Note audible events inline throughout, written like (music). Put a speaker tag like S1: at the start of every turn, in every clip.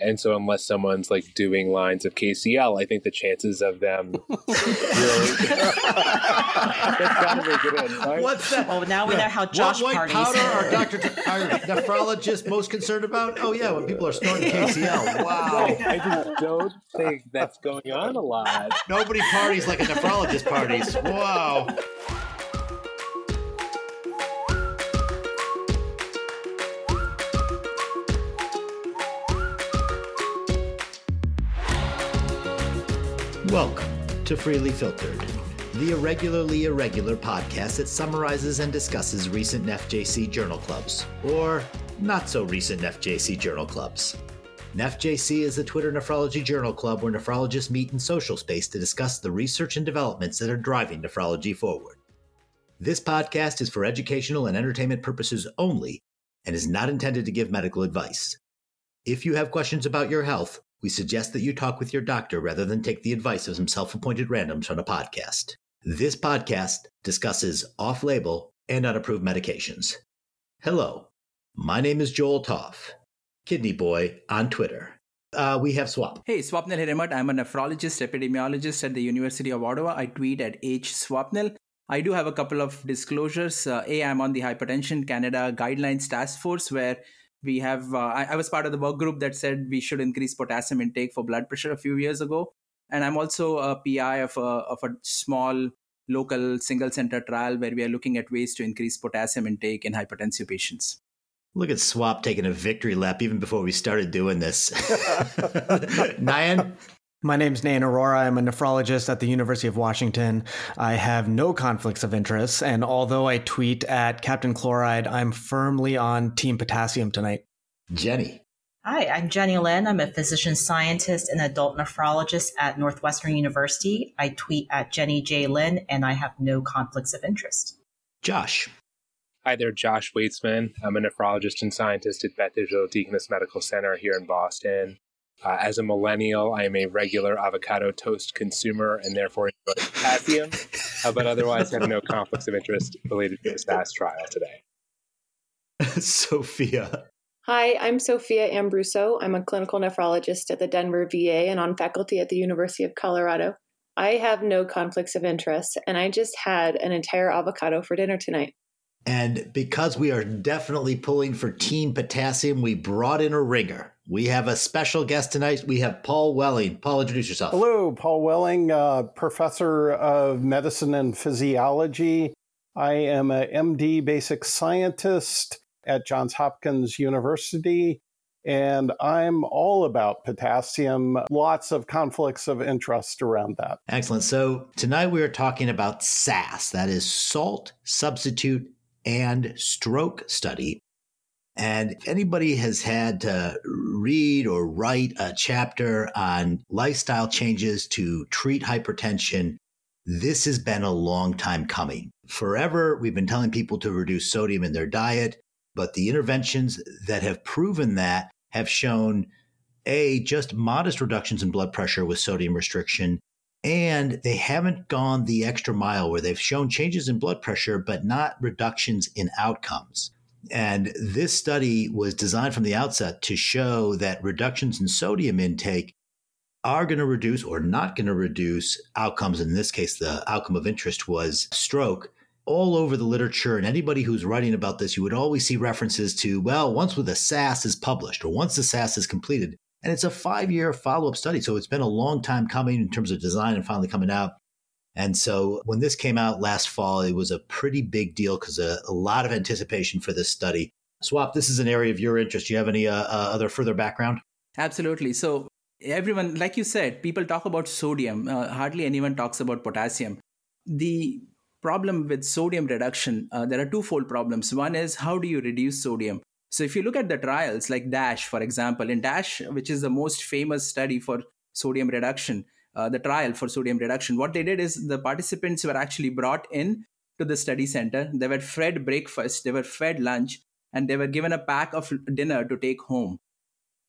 S1: And so, unless someone's like doing lines of KCL, I think the chances of them really. That's (laughs) gotta make it in, right?
S2: What's that?
S3: Well, now we know how Josh
S2: what white
S3: parties.
S2: powder are (laughs) Doctor are nephrologists most concerned about? Oh yeah, when people are snorting (laughs) KCL. Wow.
S1: I just don't think that's going on a lot.
S2: Nobody parties like a nephrologist parties. Wow. Welcome to Freely Filtered, the irregularly irregular podcast that summarizes and discusses recent NephJC journal clubs, or not so recent NephJC journal clubs. NephJC is the Twitter Nephrology Journal Club where nephrologists meet in social space to discuss the research and developments that are driving nephrology forward. This podcast is for educational and entertainment purposes only and is not intended to give medical advice. If you have questions about your health, we suggest that you talk with your doctor rather than take the advice of some self appointed randoms on a podcast. This podcast discusses off label and unapproved medications. Hello, my name is Joel Topf, Kidney Boy on Twitter. Uh, we have Swap.
S4: Hey, Swapnil Hiremath. I'm a nephrologist, epidemiologist at the University of Ottawa. I tweet at H Swapnil. I do have a couple of disclosures. Uh, a, I'm on the Hypertension Canada Guidelines Task Force, where we have. Uh, I, I was part of the work group that said we should increase potassium intake for blood pressure a few years ago, and I'm also a PI of a of a small local single center trial where we are looking at ways to increase potassium intake in hypertensive patients.
S2: Look at Swap taking a victory lap even before we started doing this. (laughs) (laughs) Nayan?
S5: My name's Nayan Arora. I'm a nephrologist at the University of Washington. I have no conflicts of interest, and although I tweet at Captain Chloride, I'm firmly on Team Potassium tonight.
S2: Jenny.
S3: Hi, I'm Jenny Lin. I'm a physician scientist and adult nephrologist at Northwestern University. I tweet at Jenny J. Lin, and I have no conflicts of interest.
S2: Josh.
S1: Hi there, Josh Waitzman. I'm a nephrologist and scientist at Beth Israel Deaconess Medical Center here in Boston. Uh, as a millennial, I am a regular avocado toast consumer and therefore enjoy potassium, (laughs) uh, but otherwise have no conflicts of interest related to this SAS trial today. (laughs)
S2: Sophia.
S6: Hi, I'm Sophia Ambruso. I'm a clinical nephrologist at the Denver VA and on faculty at the University of Colorado. I have no conflicts of interest, and I just had an entire avocado for dinner tonight.
S2: And because we are definitely pulling for Team Potassium, we brought in a ringer. We have a special guest tonight. We have Paul Welling. Paul, introduce yourself.
S7: Hello, Paul Welling, uh, professor of medicine and physiology. I am a MD basic scientist at Johns Hopkins University, and I'm all about potassium. Lots of conflicts of interest around that.
S2: Excellent. So tonight we are talking about SAS, that is salt substitute and stroke study. And if anybody has had to read or write a chapter on lifestyle changes to treat hypertension, this has been a long time coming. Forever, we've been telling people to reduce sodium in their diet, but the interventions that have proven that have shown A, just modest reductions in blood pressure with sodium restriction, and they haven't gone the extra mile where they've shown changes in blood pressure, but not reductions in outcomes. And this study was designed from the outset to show that reductions in sodium intake are going to reduce or not going to reduce outcomes. In this case, the outcome of interest was stroke. All over the literature, and anybody who's writing about this, you would always see references to, well, once the SAS is published or once the SAS is completed, and it's a five year follow up study. So it's been a long time coming in terms of design and finally coming out. And so when this came out last fall, it was a pretty big deal because a, a, lot of anticipation for this study. Swap, this is an area of your interest. Do you have any uh, uh, other further background?
S4: Absolutely. So, everyone, like you said, people talk about sodium. Uh, hardly anyone talks about potassium. The problem with sodium reduction, uh, there are twofold problems. One is how do you reduce sodium? So, if you look at the trials like DASH, for example, in DASH, which is the most famous study for sodium reduction, uh, the trial for sodium reduction, what they did is the participants were actually brought in to the study center. They were fed breakfast, they were fed lunch, and they were given a pack of dinner to take home.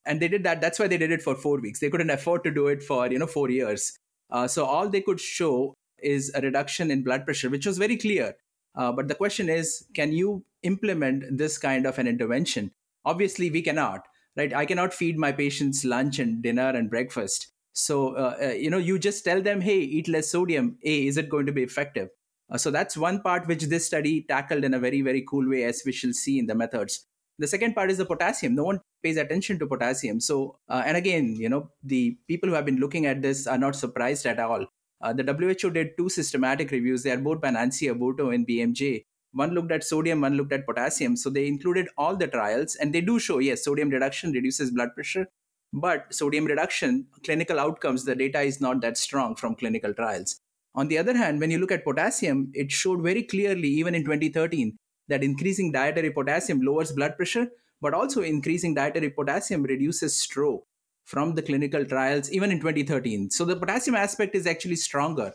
S4: And they did that. That's why they did it for four weeks. They couldn't afford to do it for you know four years. Uh, so all they could show is a reduction in blood pressure, which was very clear. Uh, but the question is, can you implement this kind of an intervention? Obviously, we cannot, right? I cannot feed my patients lunch and dinner and breakfast. So, uh, uh, you know, you just tell them, hey, eat less sodium. A, is it going to be effective? Uh, so that's one part which this study tackled in a very, very cool way, as we shall see in the methods. The second part is the potassium. No one pays attention to potassium. So, uh, and again, you know, the people who have been looking at this are not surprised at all. Uh, the WHO did two systematic reviews. They are both by Nancy Aburto and BMJ. One looked at sodium, one looked at potassium. So they included all the trials, and they do show yes, sodium reduction reduces blood pressure, but sodium reduction, clinical outcomes, the data is not that strong from clinical trials. On the other hand, when you look at potassium, it showed very clearly, even in 2013, that increasing dietary potassium lowers blood pressure, but also increasing dietary potassium reduces stroke from the clinical trials, even in 2013. So the potassium aspect is actually stronger.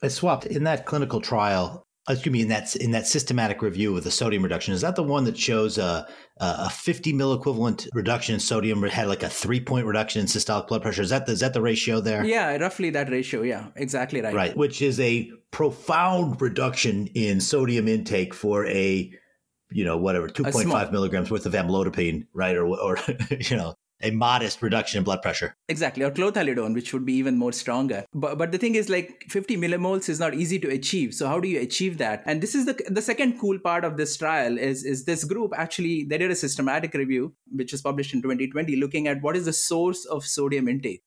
S2: I swapped in that clinical trial excuse me, in that in that systematic review of the sodium reduction, is that the one that shows a a 50 milliequivalent reduction in sodium had like a three point reduction in systolic blood pressure? Is that the, is that the ratio there?
S4: Yeah, roughly that ratio. Yeah, exactly right.
S2: Right, which is a profound reduction in sodium intake for a you know whatever 2.5 milligrams worth of amlodipine, right, or or (laughs) you know a modest reduction in blood pressure.
S4: Exactly, or chlorthalidone, which would be even more stronger. But but the thing is, like 50 millimoles is not easy to achieve. So how do you achieve that? And this is the the second cool part of this trial is is this group actually they did a systematic review, which was published in 2020, looking at what is the source of sodium intake.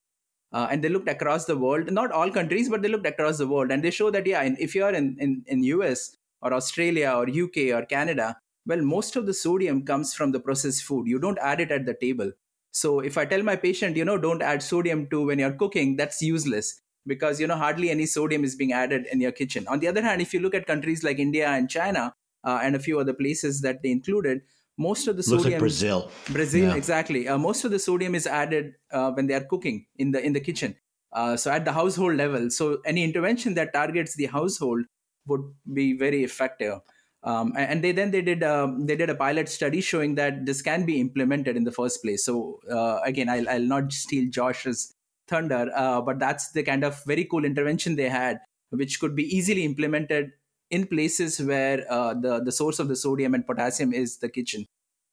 S4: Uh, and they looked across the world, not all countries, but they looked across the world, and they show that yeah, if you are in in, in US or Australia or UK or Canada, well, most of the sodium comes from the processed food. You don't add it at the table so if I tell my patient, you know, don't add sodium to when you're cooking, that's useless because you know hardly any sodium is being added in your kitchen. On the other hand, if you look at countries like India and China uh, and a few other places that they included, most of the sodium
S2: Looks like Brazil.
S4: Brazil, yeah. exactly. Uh, most of the sodium is added uh, when they are cooking in the in the kitchen. Uh, so at the household level, so any intervention that targets the household would be very effective. Um, and they then they did um, they did a pilot study showing that this can be implemented in the first place. So uh, again, I'll, I'll not steal Josh's thunder, uh, but that's the kind of very cool intervention they had, which could be easily implemented in places where uh, the the source of the sodium and potassium is the kitchen.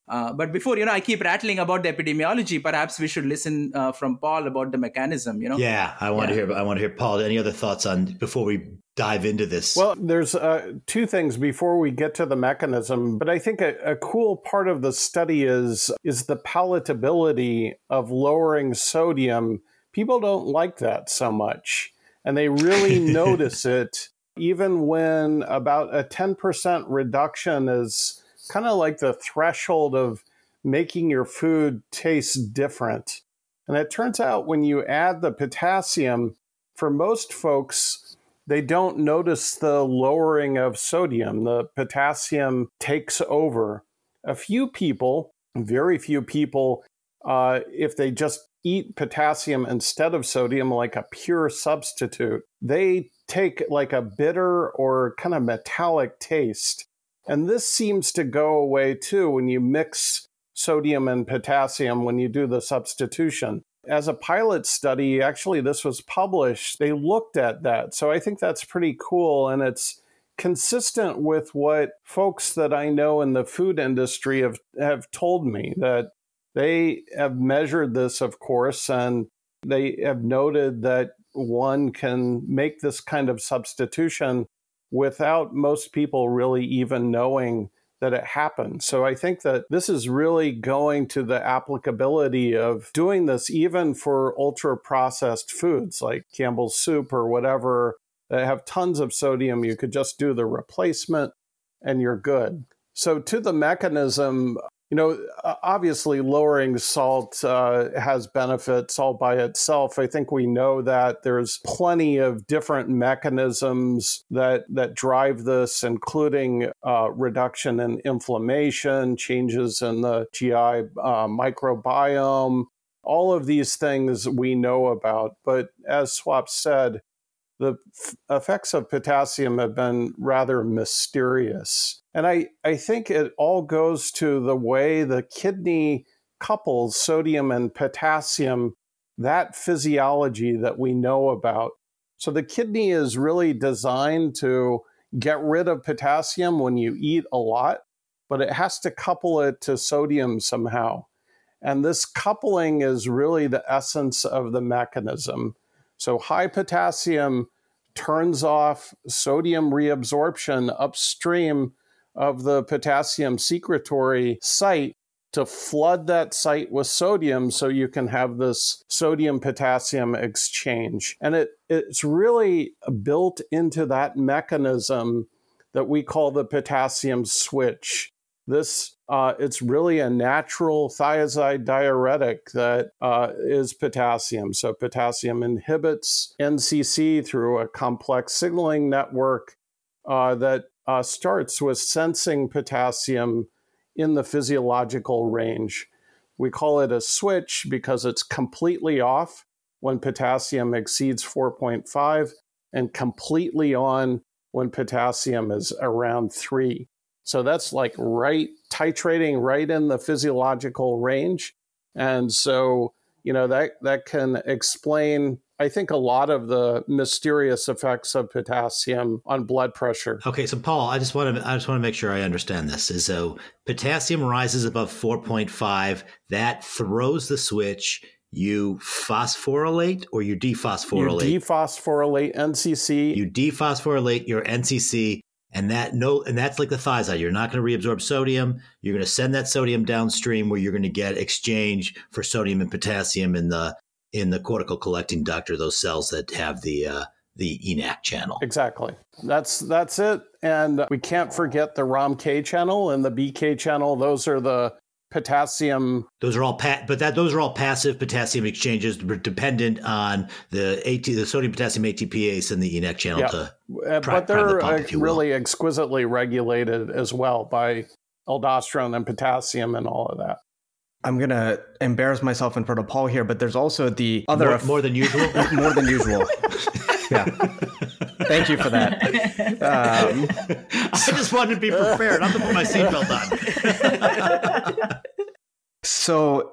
S4: Uh, but before you know, I keep rattling about the epidemiology. Perhaps we should listen uh, from Paul about the mechanism. You know.
S2: Yeah, I want yeah. to hear. I want to hear Paul. Any other thoughts on before we dive into this?
S7: Well, there's uh, two things before we get to the mechanism, but I think a, a, cool part of the study is is the palatability of lowering sodium. People don't like that so much, and they really (laughs) notice it even when about a 10% reduction is kind of like the threshold of making your food taste different. And it turns out when you add the potassium, for most folks, they don't notice the lowering of sodium. The potassium takes over. A few people, very few people, uh, if they just eat potassium instead of sodium, like a pure substitute, they take like a bitter or kind of metallic taste. And this seems to go away too when you mix sodium and potassium when you do the substitution as a pilot study, actually, this was published. They looked at that. So I think that's pretty cool. And it's consistent with what folks that I know in the food industry have, have told me that they have measured this, of course, and they have noted that one can make this kind of substitution without most people really even knowing that it happened. So I think that this is really going to the applicability of doing this even for ultra processed foods like Campbell's soup or whatever that have tons of sodium. You could just do the replacement and you're good. So, to the mechanism, you know, obviously lowering salt uh, has benefits all by itself. I think we know that there's plenty of different mechanisms that that drive this, including uh, reduction in inflammation, changes in the GI uh, microbiome. All of these things we know about, but as Swap said, the f- effects of potassium have been rather mysterious. And I, I think it all goes to the way the kidney couples sodium and potassium, that physiology that we know about. So the kidney is really designed to get rid of potassium when you eat a lot, but it has to couple it to sodium somehow. And this coupling is really the essence of the mechanism. So high potassium turns off sodium reabsorption upstream of the potassium secretory site to flood that site with sodium so you can have this sodium potassium exchange. And it, it's really built into that mechanism that we call the potassium switch. This uh, it's really a natural thiazide diuretic that uh, is potassium. So potassium inhibits NCC through a complex signaling network uh, that uh, starts with sensing potassium in the physiological range. We call it a switch because it's completely off when potassium exceeds 4.5 and completely on when potassium is around 3. So that's like right titrating right in the physiological range. And so, you know, that that can explain I think a lot of the mysterious effects of potassium on blood pressure.
S2: Okay, so Paul, I just want to I just want to make sure I understand this. Is so potassium rises above 4.5, that throws the switch you phosphorylate or you dephosphorylate?
S7: You dephosphorylate NCC.
S2: You dephosphorylate your NCC and that no and that's like the thiazide you're not going to reabsorb sodium you're going to send that sodium downstream where you're going to get exchange for sodium and potassium in the in the cortical collecting duct or those cells that have the uh, the ENaC channel.
S7: Exactly. That's that's it. And we can't forget the ROMK channel and the BK channel. Those are the potassium.
S2: Those are all pa- but that those are all passive potassium exchanges dependent on the AT the sodium potassium ATPase and the ENaC channel yeah. to
S7: uh, but they're the pump, really exquisitely regulated as well by aldosterone and potassium and all of that.
S5: I'm gonna embarrass myself in front of Paul here, but there's also the other
S2: more, more than usual. (laughs)
S5: more than usual. (laughs) yeah. Thank you for that. Um, (laughs)
S2: I just wanted to be prepared, not to put my seatbelt
S5: on. so,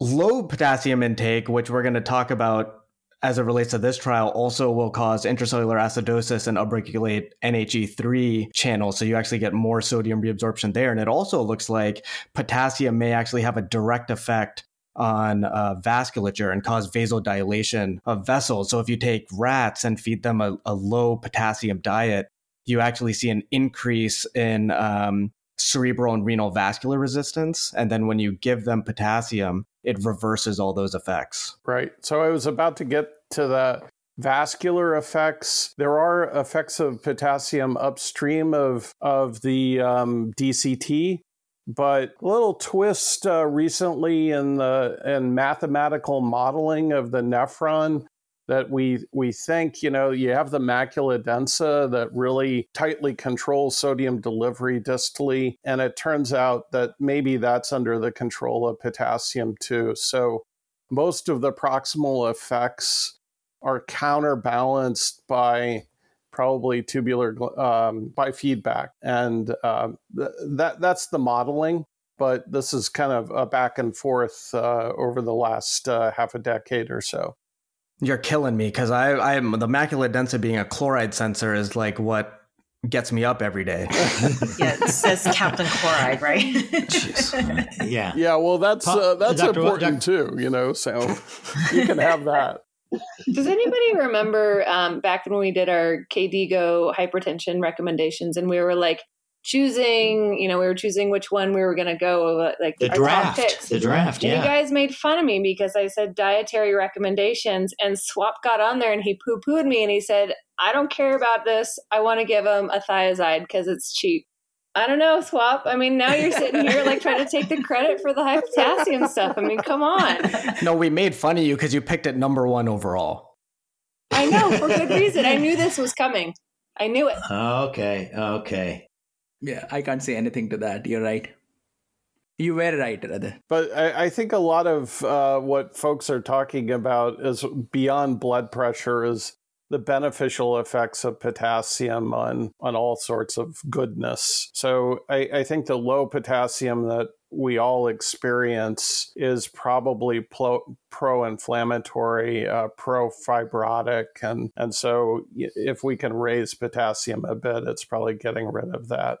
S5: low potassium intake, which we're going to talk about as it relates to this trial, also will cause intracellular acidosis and upregulate NHE3 channels. So you actually get more sodium reabsorption there. And it also looks like potassium may actually have a direct effect on uh, vasculature and cause vasodilation of vessels. So if you take rats and feed them a, a low potassium diet, you actually see an increase in um, cerebral and renal vascular resistance. And then when you give them potassium, it reverses all those effects.
S7: Right. So I was about to get to the vascular effects. There are effects of potassium upstream of of the um, DCT, but a little twist uh, recently in the in mathematical modeling of the nephron that we we think you know you have the macula densa that really tightly controls sodium delivery distally and it turns out that maybe that's under the control of potassium too. So most of the proximal effects are counterbalanced by probably tubular um, by feedback and uh, th- that that's the modeling but this is kind of a back and forth uh, over the last uh, half a decade or so
S5: you're killing me because I, I'm the macula densa being a chloride sensor is like what gets me up every day. (laughs)
S3: yeah, it says Captain Chloride, right? (laughs)
S2: yeah.
S7: Yeah, well, that's uh, that's Dr. important too, you know. So you can have that.
S6: Does anybody remember um, back when we did our KDIGO hypertension recommendations, and we were like, choosing, you know, we were choosing which one we were going to go, like
S2: the draft, the draft.
S6: Yeah. you guys made fun of me because I said dietary recommendations, and Swap got on there and he poo pooed me and he said, "I don't care about this. I want to give him a thiazide because it's cheap." I don't know, Swap. I mean, now you're sitting here like trying to take the credit for the high potassium stuff. I mean, come on.
S5: No, we made fun of you because you picked it number one overall.
S6: I know for good reason. I knew this was coming. I knew it.
S2: Okay. Okay.
S4: Yeah, I can't say anything to that. You're right. You were right, rather.
S7: But I, I think a lot of uh, what folks are talking about is beyond blood pressure is the beneficial effects of potassium on on all sorts of goodness. So I, I think the low potassium that we all experience is probably pro inflammatory, uh, pro fibrotic. And, and so if we can raise potassium a bit, it's probably getting rid of that.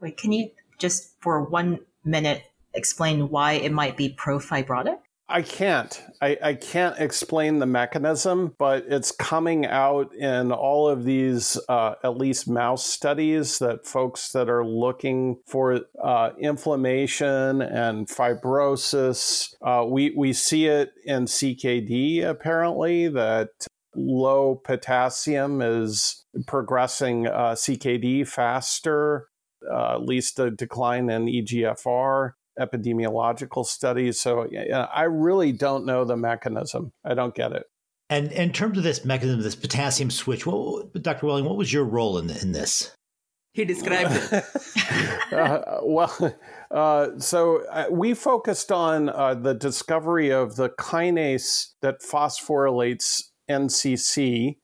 S3: Wait, can you just for one minute explain why it might be profibrotic?
S7: I can't. I, I, can't explain the mechanism, but it's coming out in all of these, uh, at least mouse studies, that folks that are looking for uh, inflammation and fibrosis, uh, we, we see it in CKD apparently, that low potassium is progressing uh, CKD faster, uh, at least a decline in EGFR epidemiological studies. So yeah, I really don't know the mechanism. I don't get it.
S2: And in terms of this mechanism, this potassium switch, what, Dr. Welling, what was your role in, in this?
S4: He described
S7: it. (laughs) uh, well, uh, so uh, we focused on uh, the discovery of the kinase that phosphorylates NCC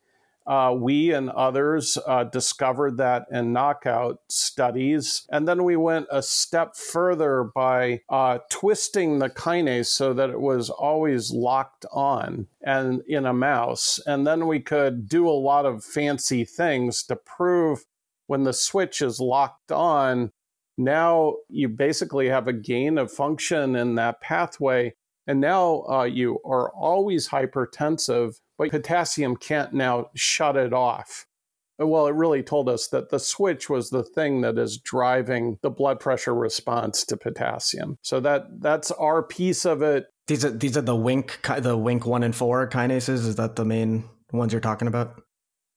S7: uh, we and others uh, discovered that in knockout studies. And then we went a step further by uh, twisting the kinase so that it was always locked on and in a mouse. And then we could do a lot of fancy things to prove when the switch is locked on. Now you basically have a gain of function in that pathway. And now uh, you are always hypertensive but potassium can't now shut it off. Well, it really told us that the switch was the thing that is driving the blood pressure response to potassium. So that that's our piece of it.
S5: These are these are the WNK the WNK one and four kinases. Is that the main ones you're talking about?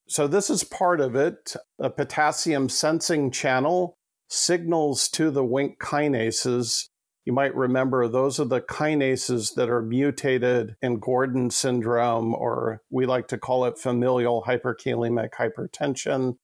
S7: So this is part of it. A potassium sensing channel signals to the WNK kinases you might remember those are the kinases that are mutated in Gordon syndrome, or we like to call it familial hyperkalemic hypertension.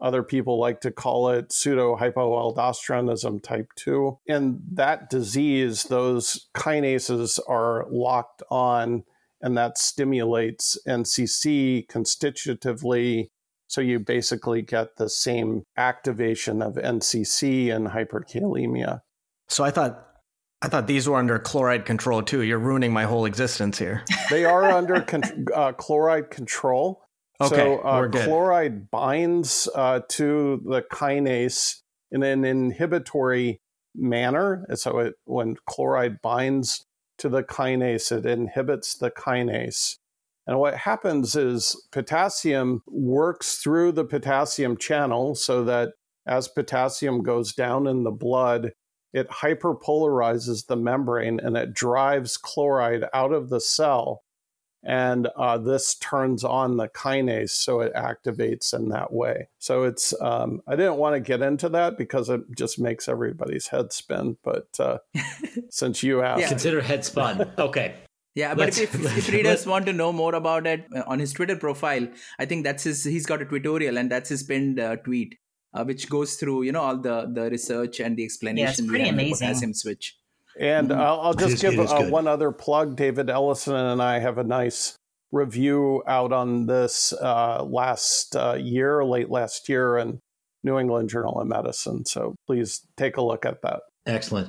S7: Other people like to call it pseudo hypoaldosteronism type 2. In that disease, those kinases are locked on, and that stimulates NCC constitutively. So you basically get the same activation of NCC and hyperkalemia.
S5: So I thought I thought these were under chloride control too. You're ruining my whole existence here. (laughs)
S7: They are under con- uh, chloride control.
S5: Okay,
S7: so uh, chloride binds uh, to the kinase in an inhibitory manner. So it, when chloride binds to the kinase, it inhibits the kinase. And what happens is potassium works through the potassium channel so that as potassium goes down in the blood, it hyperpolarizes the membrane and it drives chloride out of the cell. And uh, this turns on the kinase, so it activates in that way. So it's, um, I didn't want to get into that because it just makes everybody's head spin. But uh, (laughs) since you asked,
S2: yeah. consider head spun. Okay.
S4: Yeah, but if, if, (laughs) readers want to know more about it uh, on his Twitter profile, I think that's his. He's got a tutorial, and that's his pinned uh, tweet uh, which goes through you know all the the research and the explanation
S3: yeah, it's pretty amazing.
S4: potassium switch.
S7: And mm-hmm. I'll, I'll, just give uh, one other plug. David Ellison and I have a nice review out on this uh, last uh, year, late last year, in New England Journal of Medicine. So please take a look at that.
S2: Excellent.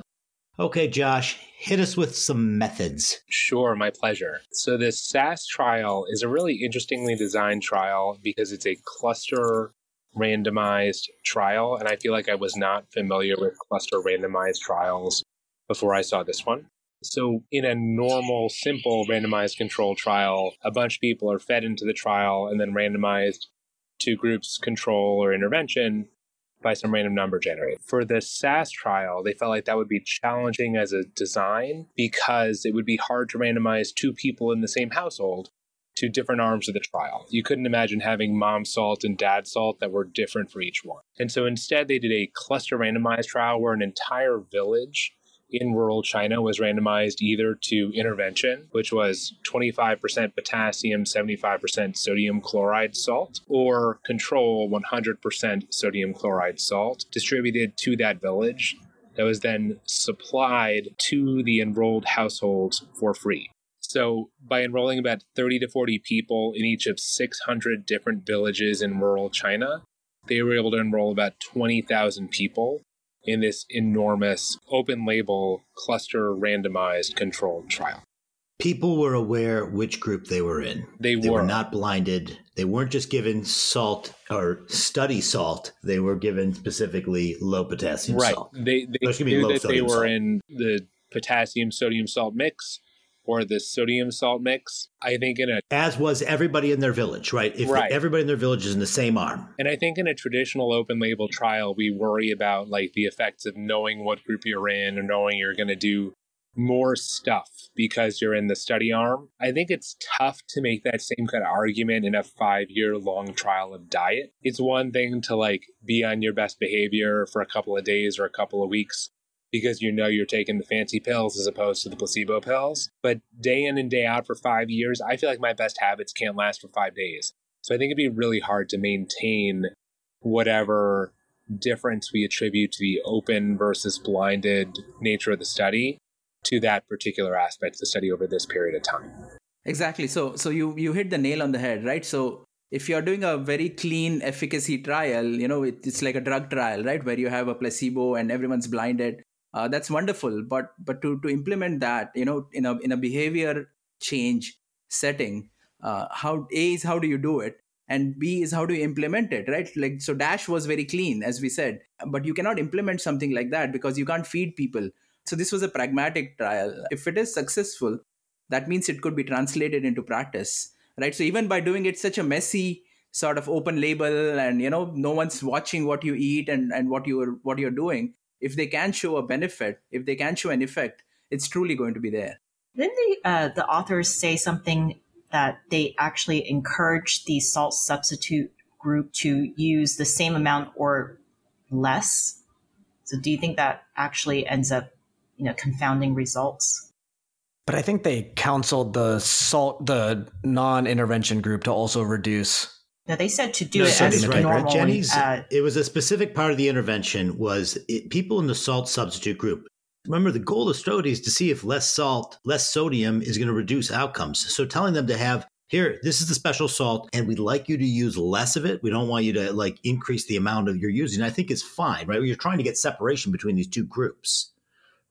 S2: Okay, Josh, hit us with some methods.
S1: Sure, my pleasure. So, this SAS trial is a really interestingly designed trial because it's a cluster randomized trial, and I feel like I was not familiar with cluster randomized trials before I saw this one. So, in a normal, simple randomized control trial, a bunch of people are fed into the trial and then randomized to groups, control, or intervention by some random number generator. For the SAS trial, they felt like that would be challenging as a design because it would be hard to randomize two people in the same household to different arms of the trial. You couldn't imagine having mom salt and dad salt that were different for each one. And so instead, they did a cluster randomized trial where an entire village in rural China was randomized either to intervention, which was 25% potassium, 75% sodium chloride salt, or control 100% sodium chloride salt distributed to that village that was then supplied to the enrolled households for free. So, by enrolling about 30 to 40 people in each of 600 different villages in rural China, they were able to enroll about 20,000 people in this enormous open label cluster randomized controlled trial.
S2: people were aware which group they were in.
S1: They,
S2: They
S1: were.
S2: were not blinded. They weren't just given salt or study salt. They were given specifically low potassium
S1: right.
S2: salt.
S1: They they
S2: me,
S1: knew that they were
S2: salt.
S1: in the potassium sodium salt mix or the sodium salt mix. I think in a
S2: As was everybody in their village, right? If
S1: Right.
S2: everybody in their village is in the same arm.
S1: and I think in a traditional open label trial, we worry about like the effects of knowing what group you're in or knowing you're going to do more stuff because you're in the study arm. I think it's tough to make that same kind of argument in a five year long trial of diet. It's one thing to like be on your best behavior for a couple of days or a couple of weeks because you know you're taking the fancy pills as opposed to the placebo pills. But day in and day out for five years, I feel like my best habits can't last for five days. So I think it'd be really hard to maintain whatever difference we attribute to the open versus blinded nature of the study to that particular aspect of the study over this period of time.
S4: Exactly. So so you you hit the nail on the head, right? So if you're doing a very clean efficacy trial, you know it, it's like a drug trial, right, where you have a placebo and everyone's blinded. Uh, that's wonderful, but but to to implement that, you know, in a in a behavior change setting, uh, how a is how do you do it, and b is how do you implement it, right? Like so, Dash was very clean, as we said, but you cannot implement something like that because you can't feed people. So this was a pragmatic trial. If it is successful, that means it could be translated into practice right so even by doing it such a messy sort of open label and you know no one's watching what you eat and, and what you're what you're doing if they can show a benefit if they can show an effect it's truly going to be there
S3: Didn't they, uh, the authors say something that they actually encourage the salt substitute group to use the same amount or less? So do you think that actually ends up, you know, confounding results?
S5: But I think they counseled the salt, the non-intervention group to also reduce.
S3: No, they said to do
S2: No,
S3: it
S2: Jenny's
S3: as
S2: right, right? Jenny's,
S3: uh,
S2: it was a specific part of the intervention was it, people in the salt substitute group. Remember, the goal of study is to see if less salt, less sodium is going to reduce outcomes. So telling them to have here, this is the special salt, and we'd like you to use less of it. We don't want you to like increase the amount of you're using. I think is fine, right? You're trying to get separation between these two groups,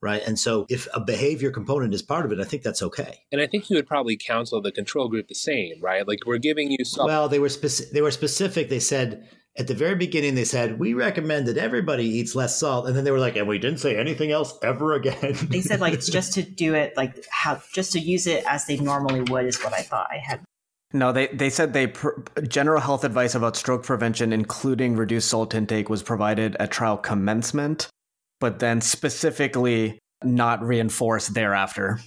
S2: right? And so if a behavior component is part of it, I think that's okay.
S1: And I think you would probably counsel the control group the same, right? Like we're giving you salt.
S2: Well, they were speci- they were specific. They said at the very beginning, they said we recommend that everybody eats less salt, and then they were like, and we didn't say anything else ever again.
S3: they said like it's (laughs) just to do it like how just to use it as they normally would is what I thought I had.
S5: No, they they said they pr- general health advice about stroke prevention, including reduced salt intake, was provided at trial commencement, but then specifically not reinforced thereafter.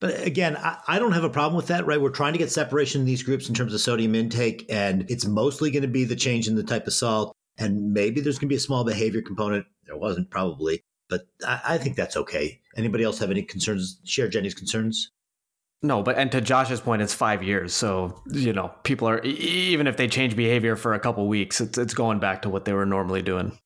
S2: But again, I, I don't have a problem with that, right? We're trying to get separation in these groups in terms of sodium intake, and it's mostly going to be the change in the type of salt, and maybe there's going to be a small behavior component. There wasn't probably, but I, I think that's okay. Anybody else have any concerns? Share Jenny's concerns.
S5: No, but and to Josh's point, it's five years, so you know people are even if they change behavior for a couple weeks, it's it's going back to what they were normally doing.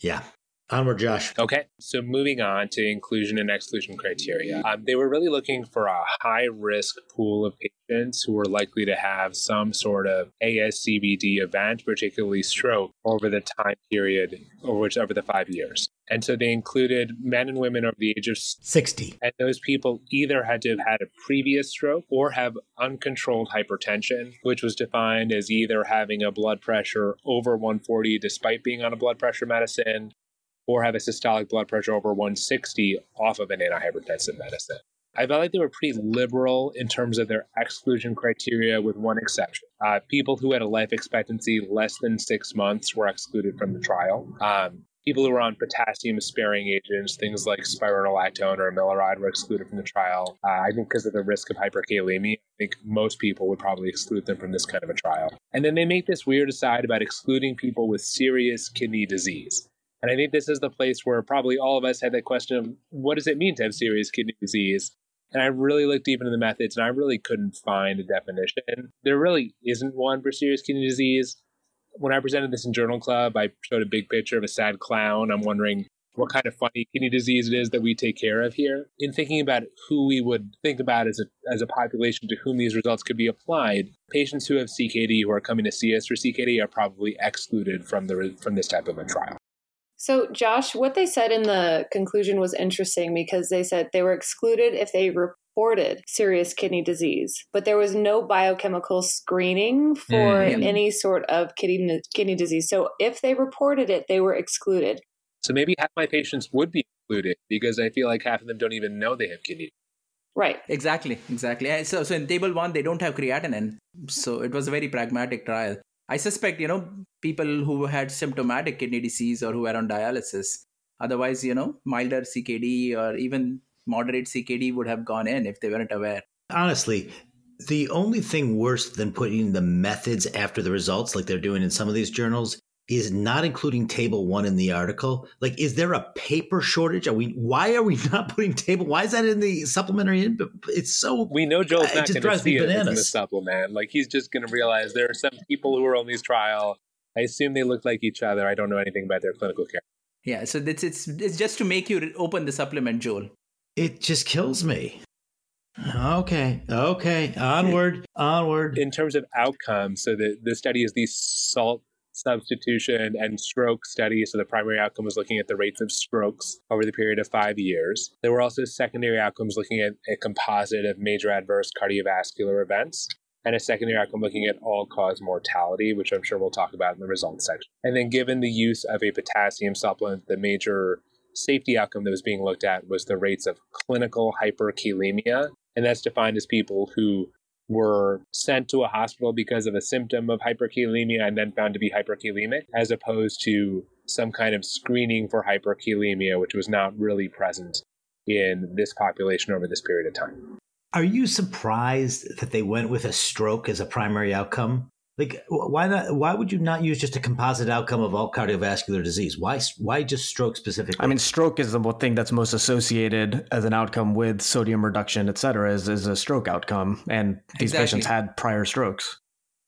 S2: Yeah. Onward, Josh.
S1: Okay, so moving on to inclusion and exclusion criteria. Um, they were really looking for a high risk pool of patients who were likely to have some sort of ASCVD event, particularly stroke, over the time period over which over the five years. And so they included men and women over the age of
S2: 60.
S1: and those people either had to have had a previous stroke or have uncontrolled hypertension, which was defined as either having a blood pressure over 140 despite being on a blood pressure medicine, or have a systolic blood pressure over 160 off of an antihypertensive medicine. I felt like they were pretty liberal in terms of their exclusion criteria, with one exception. Uh, people who had a life expectancy less than six months were excluded from the trial. Um, people who were on potassium sparing agents, things like spironolactone or amiloride, were excluded from the trial. Uh, I think because of the risk of hyperkalemia, I think most people would probably exclude them from this kind of a trial. And then they make this weird aside about excluding people with serious kidney disease. And I think this is the place where probably all of us had that question of what does it mean to have serious kidney disease? And I really looked deep into the methods and I really couldn't find a definition. There really isn't one for serious kidney disease. When I presented this in Journal Club, I showed a big picture of a sad clown. I'm wondering what kind of funny kidney disease it is that we take care of here. In thinking about who we would think about as a, as a population to whom these results could be applied, patients who have CKD who are coming to see us for CKD are probably excluded from, the, from this type of a trial.
S6: So, Josh, what they said in the conclusion was interesting because they said they were excluded if they reported serious kidney disease, but there was no biochemical screening for
S1: Mm.
S6: any sort of kidney kidney disease. So if they reported it, they were excluded.
S1: So maybe half my patients would be included because I feel like half of them don't even know they have kidney.
S6: Right.
S4: Exactly, exactly. So, so in table one, they don't have creatinine. So it was a very pragmatic trial. I suspect, you know, people who had symptomatic kidney disease or who were on dialysis. Otherwise, you know, milder CKD or even moderate CKD would have gone in if they weren't aware.
S2: Honestly, the only thing worse than putting the methods after the results, like they're doing in some of these journals, is not including table one in the article. Like, is there a paper shortage? Are we? Why are we (laughs) not putting table? Why is that in the supplementary? In, it's so.
S1: We know Joel's
S2: It
S1: not going to
S2: drives
S1: see it in the supplement. Like he's just going to realize there are some people who are on these trial. I assume they look like each other. I don't know anything about their clinical care.
S4: Yeah, so it's it's it's just to make you open the supplement, Joel.
S2: It just kills me. Okay, okay, onward, onward.
S1: In terms of outcomes, so the, the study is the salt substitution and stroke study. So the primary outcome was looking at the rates of strokes over the period of five years. There were also secondary outcomes looking at a composite of major adverse cardiovascular events and a secondary outcome looking at all cause mortality, which I'm sure we'll talk about in the results section. And then given the use of a potassium supplement, the major safety outcome that was being looked at was the rates of clinical hyperkalemia. And that's defined as people who were sent to a hospital because of a symptom of hyperkalemia and then found to be hyperkalemic, as opposed to some kind of screening for hyperkalemia, which was not really present in this population over this period of time.
S2: Are you surprised that they went with a stroke as a primary outcome? Like, why not? Why would you not use just a composite outcome of all cardiovascular disease? Why? Why just stroke specifically?
S5: I mean, stroke is the mo- thing that's most associated as an outcome with sodium reduction, et cetera, is, is a stroke outcome. And these
S4: Exactly.
S5: patients had prior strokes.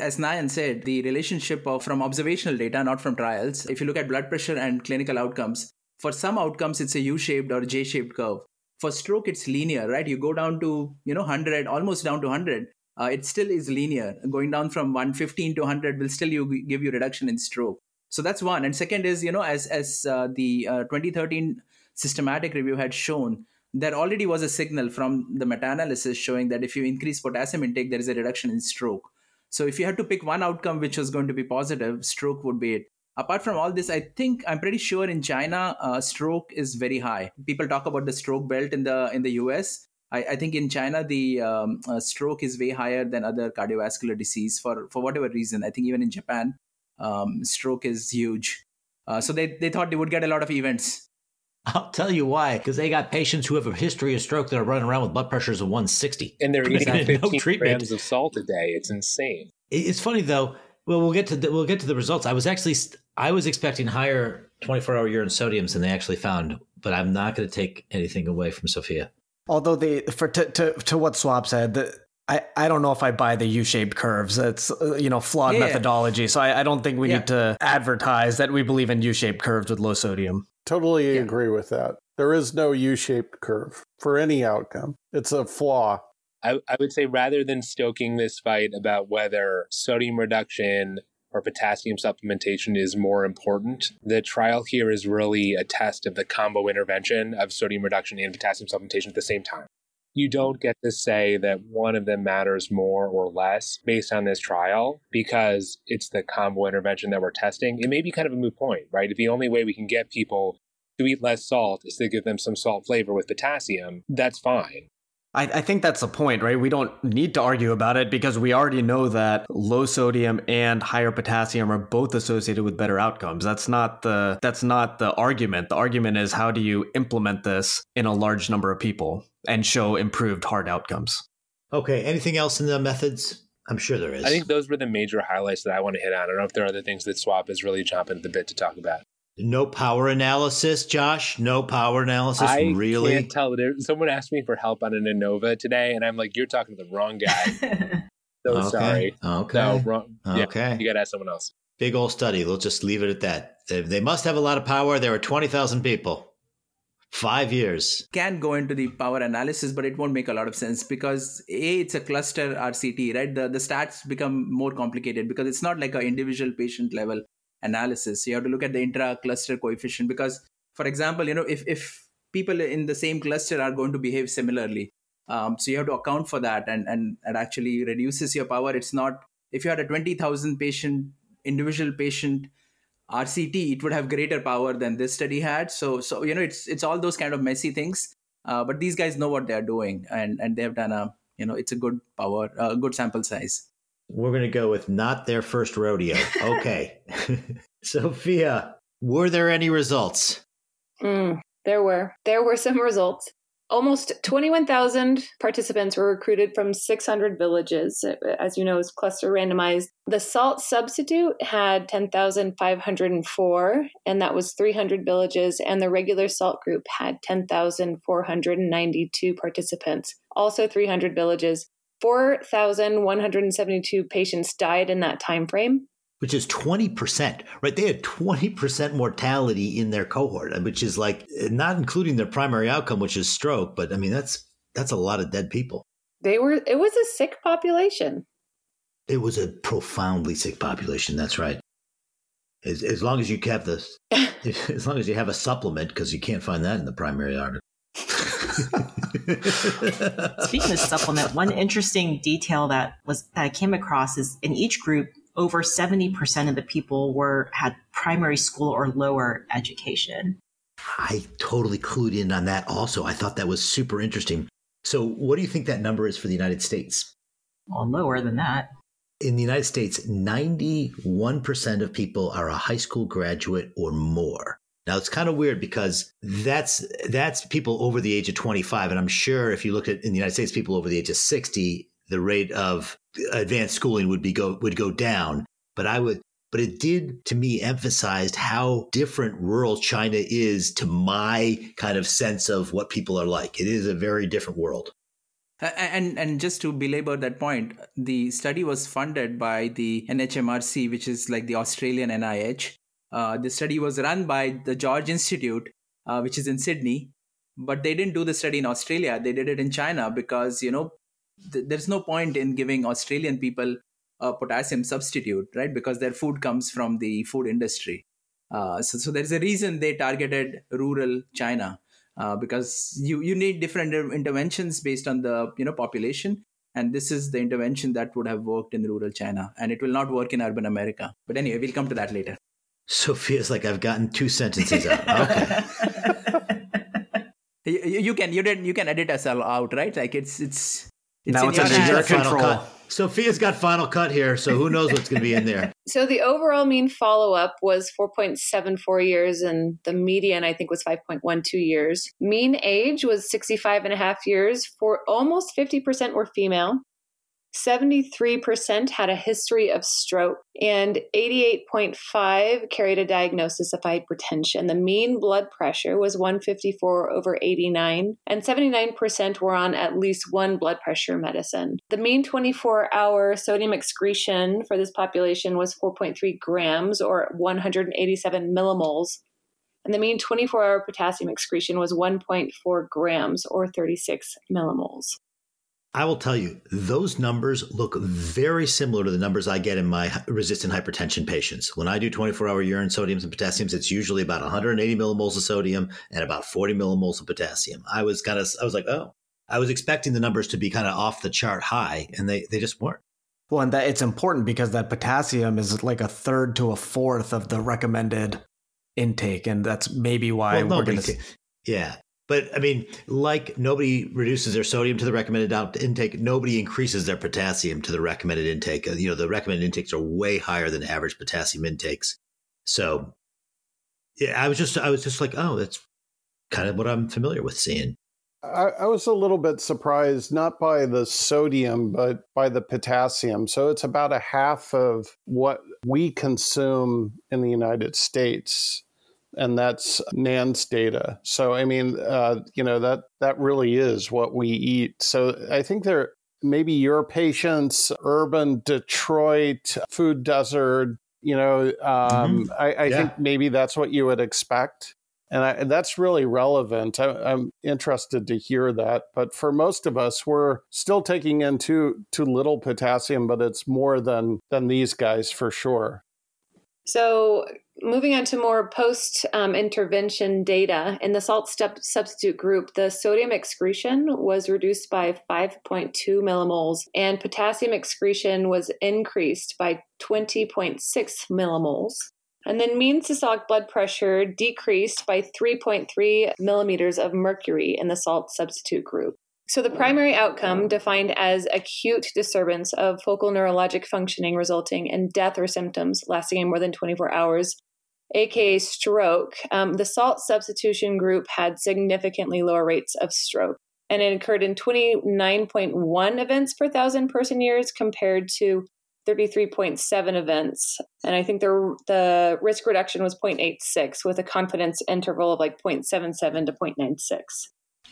S4: As Nayan said, the relationship of from observational data, not from trials. If you look at blood pressure and clinical outcomes, for some outcomes it's a U-shaped or J-shaped curve. For stroke, it's linear, right? You go down to you know 100, almost down to 100. Uh, it still is linear. Going down from 115 to 100 will still you, give you reduction in stroke. So that's one. And second is you know as as uh, the uh, 2013 systematic review had shown, there already was a signal from the meta-analysis showing that if you increase potassium intake, there is a reduction in stroke. So if you had to pick one outcome which was going to be positive, stroke would be it. Apart from all this, I think I'm pretty sure in China, uh, stroke is very high. People talk about the stroke belt in the in the US. I, I think in China the um, uh, stroke is way higher than other cardiovascular disease for for whatever reason. I think even in Japan, um, stroke is huge. Uh, so they they thought they would get a lot of events.
S2: I'll tell you why. Because they got patients who have a history of stroke that are running around with blood pressures of 160.
S1: And they're (laughs) eating
S2: No treatment.
S1: grams of salt a day. It's insane.
S2: It's funny though. Well, we'll get to the, we'll get to the results. I was actually I was expecting higher 24 hour urine sodiums than they actually found, but I'm not going to take anything away from Sophia.
S5: Although they, for to, to, to what Swap said, the, I, I don't know if I buy the U-shaped curves. It's uh, you know flawed
S4: Yeah.
S5: methodology. So I, I don't think we
S4: Yeah.
S5: need to advertise that we believe in U-shaped curves with low sodium.
S7: Totally
S4: Yeah.
S7: agree with that. There is no U shaped curve for any outcome, it's a flaw.
S1: I, I would say rather than stoking this fight about whether sodium reduction or potassium supplementation is more important, the trial here is really a test of the combo intervention of sodium reduction and potassium supplementation at the same time. You don't get to say that one of them matters more or less based on this trial because it's the combo intervention that we're testing. It may be kind of a moot point, right? If the only way we can get people to eat less salt is to give them some salt flavor with potassium, that's fine.
S5: I, I think that's the point, right? We don't need to argue about it because we already know that low sodium and higher potassium are both associated with better outcomes. That's not the that's not the argument. The argument is how do you implement this in a large number of people and show improved hard outcomes.
S2: Okay. Anything else in the methods? I'm sure there is.
S1: I think those were the major highlights that I want to hit on. I don't know if there are other things that Swap is really chomping at the bit to talk about.
S2: No power analysis, Josh. No power analysis.
S1: I
S2: really?
S1: can't tell. There, someone asked me for help on an ANOVA today, and I'm like, "You're talking to the wrong guy." (laughs) So
S2: okay.
S1: sorry.
S2: Okay.
S1: No, wrong. Yeah,
S2: Okay.
S1: you got to ask someone else.
S2: Big old study. We'll just leave it at that. They, they must have a lot of power. There were 20,000 people. Five years.
S4: can go into the power analysis, but it won't make a lot of sense because a it's a cluster RCT, right? The the stats become more complicated because it's not like an individual patient level analysis. You have to look at the intra cluster coefficient because, for example, you know if if people in the same cluster are going to behave similarly, Um, so you have to account for that, and and it actually reduces your power. It's not if you had a twenty thousand patient individual patient RCT, it would have greater power than this study had. So so you know it's it's all those kind of messy things. Uh, but these guys know what they are doing, and and they have done a you know it's a good power, uh, good sample size.
S2: We're going to go with not their first rodeo. Okay. (laughs) (laughs) Sophia, were there any results?
S6: Mm, there were. There were some results. Almost 21,000 participants were recruited from 600 villages. As you know, is cluster randomized. The salt substitute had 10,504, and that was 300 villages. And the regular salt group had 10,492 participants, also 300 villages. 4,172 patients died in that time frame.
S2: Which is 20%, right? They had 20% mortality in their cohort, which is like not including their primary outcome, which is stroke. But I mean, that's that's a lot of dead people.
S6: They were, it was a sick population.
S2: It was a profoundly sick population. That's right. As, as long as you have this (laughs) as long as you have a supplement, because you can't find that in the primary article. (laughs)
S3: Speaking of supplement, one interesting detail that was that I came across is in each group, over 70% of the people were had primary school or lower education.
S2: I totally clued in on that also. I thought that was super interesting. So, what do you think that number is for the United States?
S3: Well, lower than that.
S2: In the United States, 91% of people are a high school graduate or more. Now it's kind of weird because that's that's people over the age of 25 and I'm sure if you look at in the United States people over the age of 60 the rate of advanced schooling would be go would go down but I would but it did to me emphasized how different rural China is to my kind of sense of what people are like. It is a very different world.
S4: And and just to belabor that point, the study was funded by the NHMRC, which is like the Australian NIH, uh, the study was run by the George Institute, uh, which is in Sydney, but they didn't do the study in Australia. They did it in China because you know th- there's no point in giving Australian people a potassium substitute, right? Because their food comes from the food industry. Uh, so, so there's a reason they targeted rural China uh, because you you need different interventions based on the you know population and this is the intervention that would have worked in rural china and it will not work in urban america but anyway we'll come to that later
S2: Sophia's like, I've gotten two sentences out. Okay. (laughs)
S4: you, you, can you didn't you can edit us out, right? Like it's it's,
S5: it's now it's under your control.
S2: Sophia's got final cut here, so who knows what's going to be in there. (laughs)
S6: So the overall mean follow up was 4.74 years, and the median, I think, was 5.12 years. Mean age was 65 and a half years. For almost 50% were female. 73% had a history of stroke, and 88.5 carried a diagnosis of hypertension. The mean blood pressure was 154 over 89, and 79% were on at least one blood pressure medicine. The mean 24 hour sodium excretion for this population was 4.3 grams or 187 millimoles. And the mean 24 hour potassium excretion was 1.4 grams or 36 millimoles.
S2: I will tell you, those numbers look very similar to the numbers I get in my resistant hypertension patients. When I do 24 hour urine sodiums and potassiums, it's usually about 180 millimoles of sodium and about 40 millimoles of potassium. I was kind of, I was like, oh, I was expecting the numbers to be kind of off the chart high, and they, they just weren't.
S5: Well, and that it's important because that potassium is like a third to a fourth of the recommended intake, and that's maybe why well, we're going to.
S2: Yeah, but I mean, like nobody reduces their sodium to the recommended intake, nobody increases their potassium to the recommended intake. You know, the recommended intakes are way higher than average potassium intakes. So, yeah, I was just, I was just like, oh, that's kind of what I'm familiar with seeing.
S7: I, I was a little bit surprised, not by the sodium, but by the potassium. So it's about a half of what we consume in the United States and that's NHANES data. So I mean, uh, you know that that really is what we eat. So I think there maybe your patients, urban Detroit, food desert. You know, um, mm-hmm. I, I yeah. think maybe that's what you would expect. And, I, and that's really relevant. I, am interested to hear that. But for most of us, we're still taking in too too little potassium, but it's more than than these guys for sure.
S6: So moving on to more post um, intervention data, in the salt step substitute group, the sodium excretion was reduced by 5.2 millimoles, and potassium excretion was increased by 20.6 millimoles. And then mean systolic blood pressure decreased by 3.3 millimeters of mercury in the salt substitute group. So, the primary outcome, defined as acute disturbance of focal neurologic functioning resulting in death or symptoms lasting more than 24 hours, aka stroke, um, the salt substitution group had significantly lower rates of stroke. And it occurred in 29.1 events per thousand person years compared to 33.7 events. And I think the, the risk reduction was 0.86 with a confidence interval of like 0.77 to 0.96.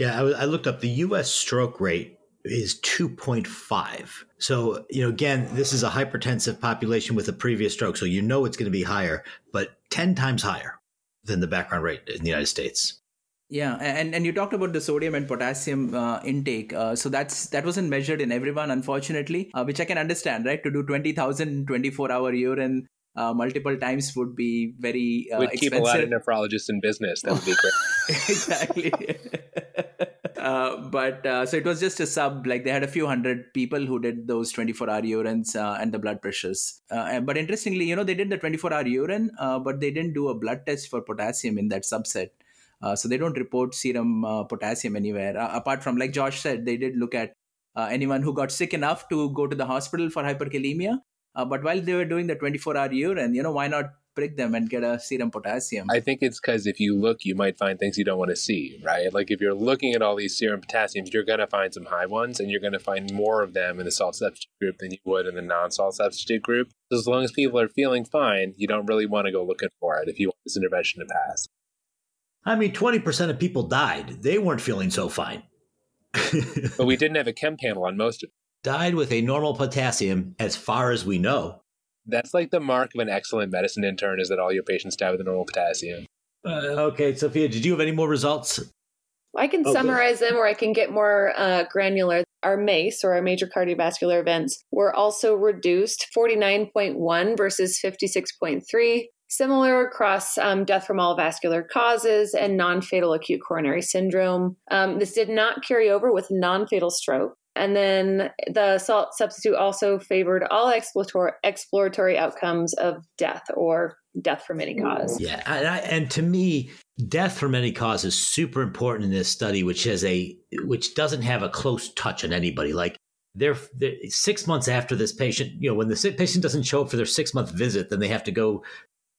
S2: Yeah, I, I looked up the US stroke rate is 2.5. So, you know, again, this is a hypertensive population with a previous stroke. So you know it's going to be higher, but 10 times higher than the background rate in the United States.
S4: Yeah, and, and you talked about the sodium and potassium uh, intake. Uh, so that's that wasn't measured in everyone, unfortunately, uh, which I can understand, right? To do 20,000 24 hour urine uh, multiple times would be very uh,
S1: would
S4: keep
S1: a lot of nephrologists in business. That would be
S4: great. (laughs) exactly. (laughs) uh, but uh, so it was just a sub. Like they had a few hundred people who did those 24-hour urines uh, and the blood pressures. Uh, but interestingly, you know, they did the 24-hour urine, uh, but they didn't do a blood test for potassium in that subset. So they don't report serum potassium anywhere. apart from, like Josh said, they did look at anyone who got sick enough to go to the hospital for hyperkalemia but while they were doing the 24 hour urine, you know, why not prick them and get a serum potassium?
S1: I think it's because if you look, you might find things you don't want to see, right? Like if you're looking at all these serum potassiums, you're going to find some high ones and you're going to find more of them in the salt substitute group than you would in the non salt substitute group. So as long as people are feeling fine, you don't really want to go looking for it if you want this intervention to pass.
S2: I mean, 20% of people died. They weren't feeling so fine. (laughs)
S1: but we didn't have a chem panel on most of
S2: died with a normal potassium as far as we know.
S1: That's like the mark of an excellent medicine intern is that all your patients die with a normal potassium.
S2: Uh, okay, Sophia, did you have any more results?
S6: I can okay. summarize them or I can get more uh, granular. Our MACE, or our major cardiovascular events, were also reduced 49.1 versus 56.3, similar across um, death from all vascular causes and non fatal acute coronary syndrome. Um, this did not carry over with non fatal stroke. And then the salt substitute also favored all exploratory, exploratory outcomes of death or death from any cause.
S2: Yeah, and, I, and to me, death from any cause is super important in this study, which has a which doesn't have a close touch on anybody. Like they're, they're six months after this patient, you know, when the patient doesn't show up for their six month visit, then they have to go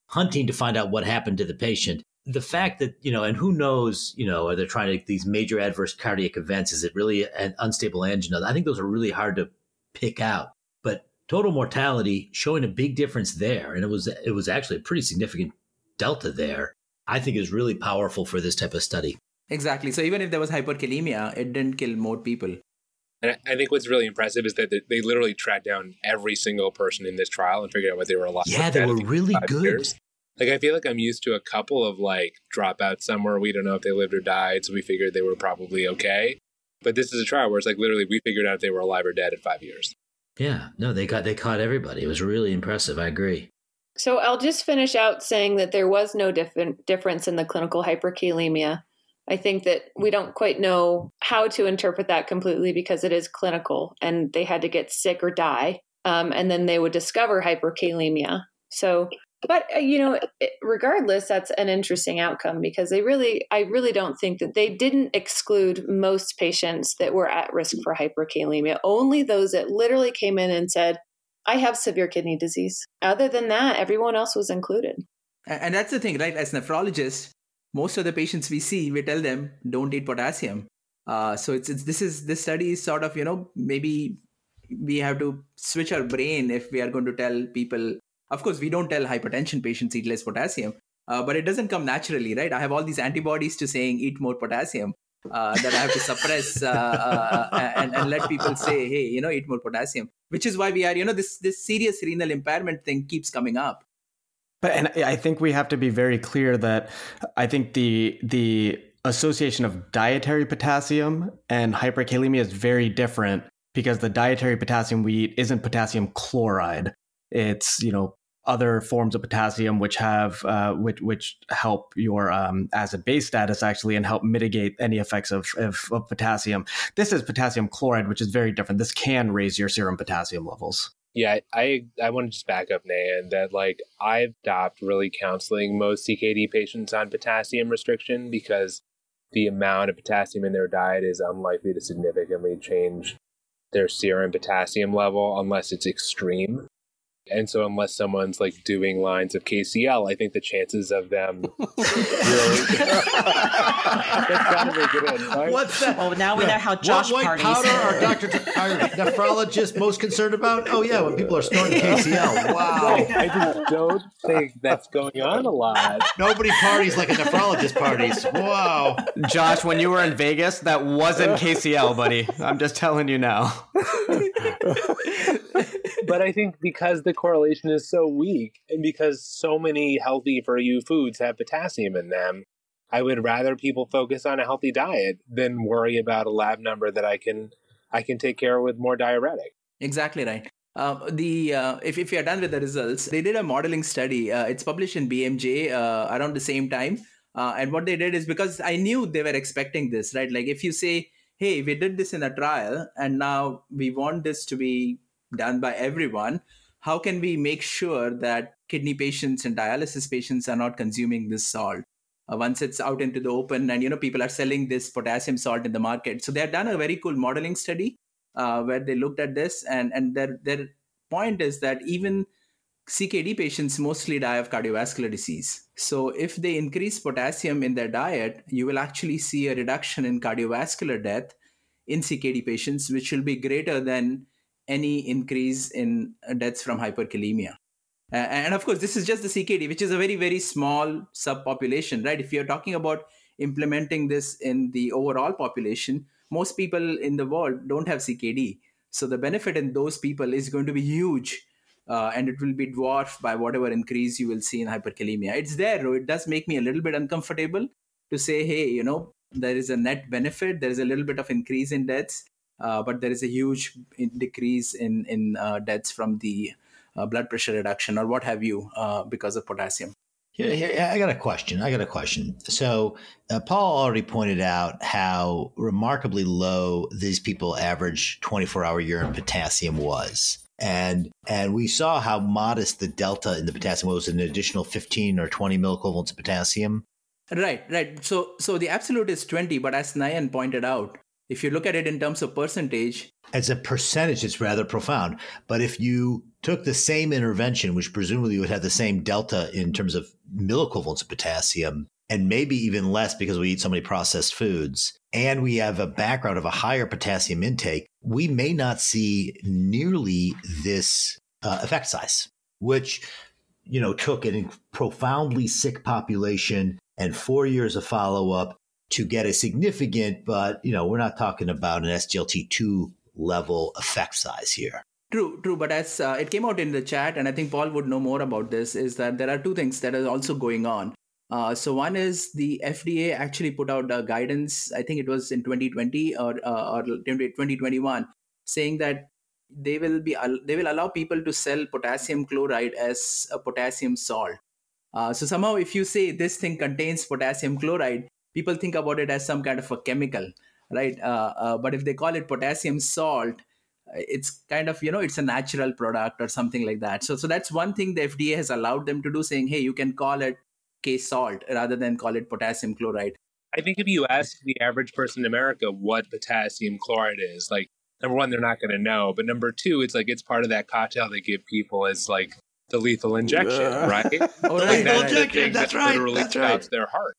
S2: hunting to find out what happened to the patient the fact that you know and who knows you know are they trying to these major adverse cardiac events is it really an unstable angina i think those are really hard to pick out but total mortality showing a big difference there and it was it was actually a pretty significant delta there i think is really powerful for this type of study
S4: exactly so even if there was hyperkalemia it didn't kill more people
S1: and I think what's really impressive is that they literally tracked down every single person in this trial and figured out what they were alive.
S2: Yeah, they were really good. Years.
S1: Like I feel like I'm used to a couple of like dropouts somewhere. We don't know if they lived or died, so we figured they were probably okay. But this is a trial where it's like literally we figured out if they were alive or dead in five years.
S2: Yeah, no, they got they caught everybody. It was really impressive. I agree.
S6: So I'll just finish out saying that there was no different difference in the clinical hyperkalemia. I think that we don't quite know how to interpret that completely because it is clinical and they had to get sick or die. Um, and then they would discover hyperkalemia. So but uh, you know regardless that's an interesting outcome because they really i really don't think that they didn't exclude most patients that were at risk for hyperkalemia. Only those that literally came in and said i have severe kidney disease. Other than that everyone else was included.
S4: And that's the thing right? As nephrologists most of the patients we see we tell them don't eat potassium. Uh, so it's, it's this is this study is sort of you know maybe we have to switch our brain if we are going to tell people of course, we don't tell hypertension patients eat less potassium, uh, but it doesn't come naturally, right? I have all these antibodies to saying eat more potassium uh, that I have to suppress uh, uh and, and let people say, hey, you know, eat more potassium, which is why we are, you know, this this serious renal impairment thing keeps coming up.
S5: But and I think we have to be very clear that I think the the association of dietary potassium and hyperkalemia is very different because the dietary potassium we eat isn't potassium chloride. It's, you know, other forms of potassium which have uh, which which help your um, acid base status actually and help mitigate any effects of, of, of potassium. This is potassium chloride, which is very different. This can raise your serum potassium levels.
S1: Yeah, I I want to just back up, Nayan, that like I've stopped really counseling most CKD patients on potassium restriction because the amount of potassium in their diet is unlikely to significantly change their serum potassium level unless it's extreme. And so, unless someone's like doing lines of KCL, I think the chances of them (laughs) really. (laughs)
S2: right? What's that?
S3: Oh, now we know how Josh
S2: what white
S3: parties.
S2: powder are Doctor our nephrologist most concerned about? Oh yeah, when people are snorting KCL. (laughs) Wow.
S1: I just don't think that's going on a lot.
S2: Nobody parties like a nephrologist parties. Wow.
S5: Josh, when you were in Vegas, that wasn't KCL, buddy. I'm just telling you now.
S1: but I think because the correlation is so weak and because so many healthy for you foods have potassium in them, I would rather people focus on a healthy diet than worry about a lab number that I can I can take care of with more diuretic.
S4: Exactly right. Uh, the uh, if if you're done with the results, they did a modeling study. Uh, it's published in BMJ uh, around the same time. Uh, and what they did is because I knew they were expecting this, right? Like if you say, "Hey, we did this in a trial, and now we want this to be done by everyone," how can we make sure that kidney patients and dialysis patients are not consuming this salt? uh, once it's out into the open and you know people are selling this potassium salt in the market so they have done a very cool modeling study uh, where they looked at this and and their their point is that even CKD patients mostly die of cardiovascular disease. So, if they increase potassium in their diet, you will actually see a reduction in cardiovascular death in CKD patients, which will be greater than any increase in deaths from hyperkalemia. Uh, and of course, this is just the CKD, which is a very, very small subpopulation, right? If you're talking about implementing this in the overall population, most people in the world don't have CKD. So the benefit in those people is going to be huge. Uh, and it will be dwarfed by whatever increase you will see in hyperkalemia. It's there, it does make me a little bit uncomfortable to say, hey, you know, there is a net benefit, there is a little bit of increase in deaths, uh, but there is a huge decrease in in uh, deaths from the uh, blood pressure reduction or what have you uh, because of potassium.
S2: Here, here, I got a question. I got a question. So, uh, Paul already pointed out how remarkably low these people average 24 hour urine potassium was. And and we saw how modest the delta in the potassium was an additional 15 or 20 milliequivalents of potassium.
S4: Right, right. So so the absolute is 20, but as Nayan pointed out, if you look at it in terms of percentage,
S2: as a percentage, it's rather profound. But if you took the same intervention, which presumably would have the same delta in terms of milliequivalents of potassium, and maybe even less because we eat so many processed foods, and we have a background of a higher potassium intake, we may not see nearly this uh, effect size, which you know took a profoundly sick population and four years of follow up to get a significant, but you know, we're not talking about an SGLT2 level effect size here.
S4: True, true. But as uh, it came out in the chat, and I think Paul would know more about this, is that there are two things that are also going on. Uh, so one is the FDA actually put out a guidance. I think it was in 2020 or uh, or 2021, saying that they will be they will allow people to sell potassium chloride as a potassium salt. Uh, so somehow, if you say this thing contains potassium chloride, people think about it as some kind of a chemical, right? Uh, uh, but if they call it potassium salt, uh, it's kind of you know it's a natural product or something like that. So so that's one thing the FDA has allowed them to do, saying hey, you can call it K salt rather than call it potassium chloride.
S1: I think if you ask the average person in America what potassium chloride is, like number one, they're not going to know, but number two, it's like it's part of that cocktail they give people as like the lethal injection, right? (laughs)
S2: oh, right. lethal injection. That's
S1: that
S2: right.
S1: Literally
S2: That's
S1: stops
S2: right.
S1: their heart.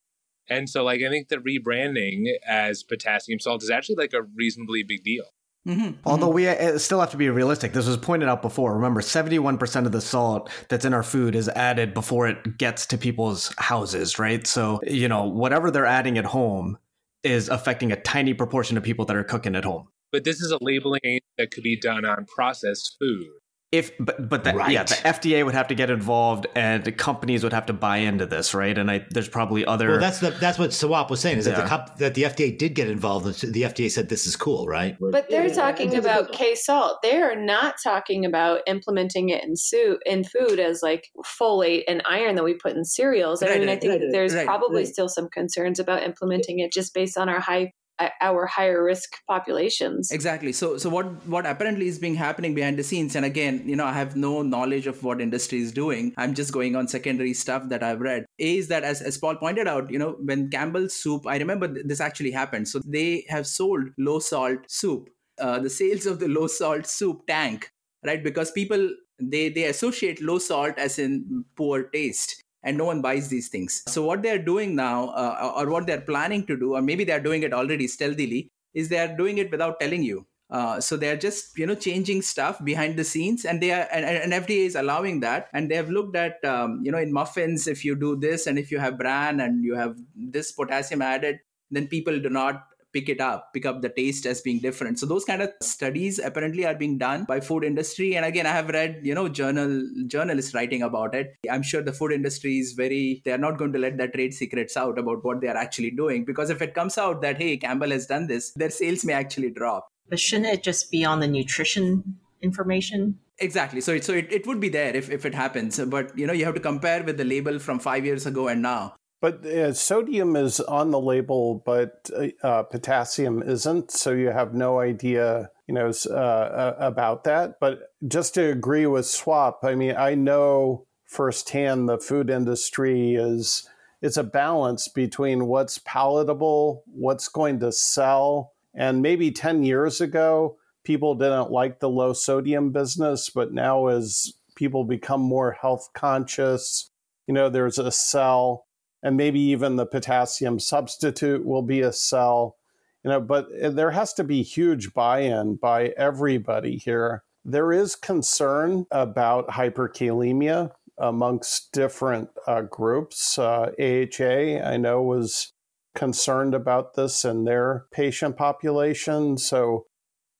S1: And so, like, I think the rebranding as potassium salt is actually like a reasonably big deal.
S5: Mm-hmm. Although we uh, still have to be realistic. This was pointed out before. Remember, 71% of the salt that's in our food is added before it gets to people's houses, right? So, you know, whatever they're adding at home is affecting a tiny proportion of people that are cooking at home.
S1: But this is a labeling that could be done on processed food.
S5: If but but the, right. yeah the FDA would have to get involved and the companies would have to buy into this right? And I there's probably other
S2: well that's the that's what Swap was saying is yeah. that the comp, that the FDA did get involved the FDA said this is cool right?
S6: But they're yeah, talking about K salt they are not talking about implementing it in suit in food as like folate and iron that we put in cereals. I right, mean I think right, there's probably still some concerns about implementing it just based on our high our higher risk populations.
S4: Exactly. So so what what apparently is being happening behind the scenes and again you know i have no knowledge of what industry is doing. I'm just going on secondary stuff that i've read. Is that as, as paul pointed out you know when campbell's soup i remember this actually happened. So they have sold low salt soup uh, the sales of the low salt soup tank right? Because people they they associate low salt as in poor taste and no one buys these things. So what they're doing now, uh, or what they're planning to do, or maybe they're doing it already stealthily, is they're doing it without telling you. Uh, so they're just you know changing stuff behind the scenes, and they are and, and FDA is allowing that. And they have looked at um, you know in muffins if you do this, and if you have bran and you have this potassium added, then people do not pick it up pick up the taste as being different. So those kind of studies apparently are being done by food industry. And again i have read you know journal journalists writing about it. I'm sure the food industry is very they're not going to let their trade secrets out about what they're actually doing. Because if it comes out that hey campbell has done this their sales may actually drop.
S3: But shouldn't it just be on the nutrition information?
S4: Exactly. So it, so it, it would be there if, if it happens. But you know you have to compare with the label from five years ago and now
S7: but uh, sodium is on the label, but uh, uh, potassium isn't. So you have no idea, you know, uh, uh, about that. But just to agree with Swap, I mean, I know firsthand the food industry is it's a balance between what's palatable, what's going to sell, and maybe ten years ago people didn't like the low sodium business, but now as people become more health conscious, you know, there's a sell and maybe even the potassium substitute will be a sell you know but there has to be huge buy-in by everybody here. There is concern about hyperkalemia amongst different uh, groups. Uh, AHA i know was concerned about this in their patient population. So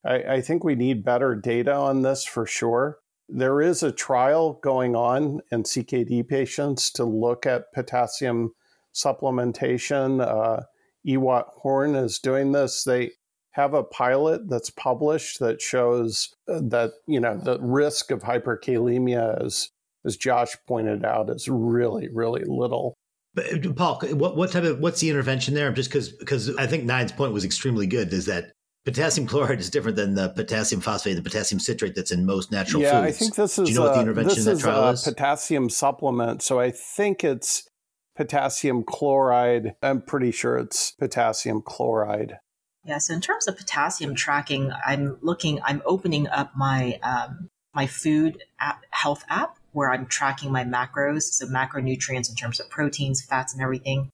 S7: I, I think we need better data on this for sure there is a trial going on in CKD patients to look at potassium supplementation. Uh, Ewout Hoorn is doing this. They have a pilot that's published that shows uh, that you know the risk of hyperkalemia, as as Josh pointed out, is really really little.
S2: But Paul, what what type of what's the intervention there? Just because because I think Nayan's point was extremely good. Is that potassium chloride is different than the potassium phosphate, the potassium citrate that's in most natural
S7: yeah,
S2: foods.
S7: I think this is. Do you know what the intervention in that trial is? Potassium supplement. So I think it's potassium chloride. I'm pretty sure it's potassium chloride.
S3: Yeah. So in terms of potassium tracking, I'm looking. I'm opening up my um, my food app, health app where I'm tracking my macros, so macronutrients in terms of proteins, fats, and everything.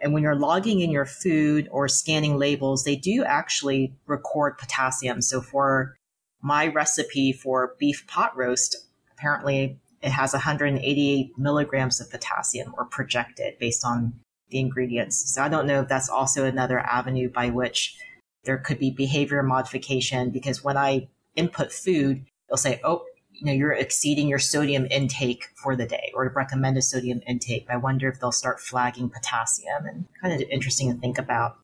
S3: And when you're logging in your food or scanning labels, they do actually record potassium. So for my recipe for beef pot roast, apparently it has 188 milligrams of potassium or projected based on the ingredients. So I don't know if that's also another avenue by which there could be behavior modification because when I input food, they'll say, oh, you know, you're exceeding your sodium intake for the day or recommended sodium intake. I wonder if they'll start flagging potassium and kind of interesting to think about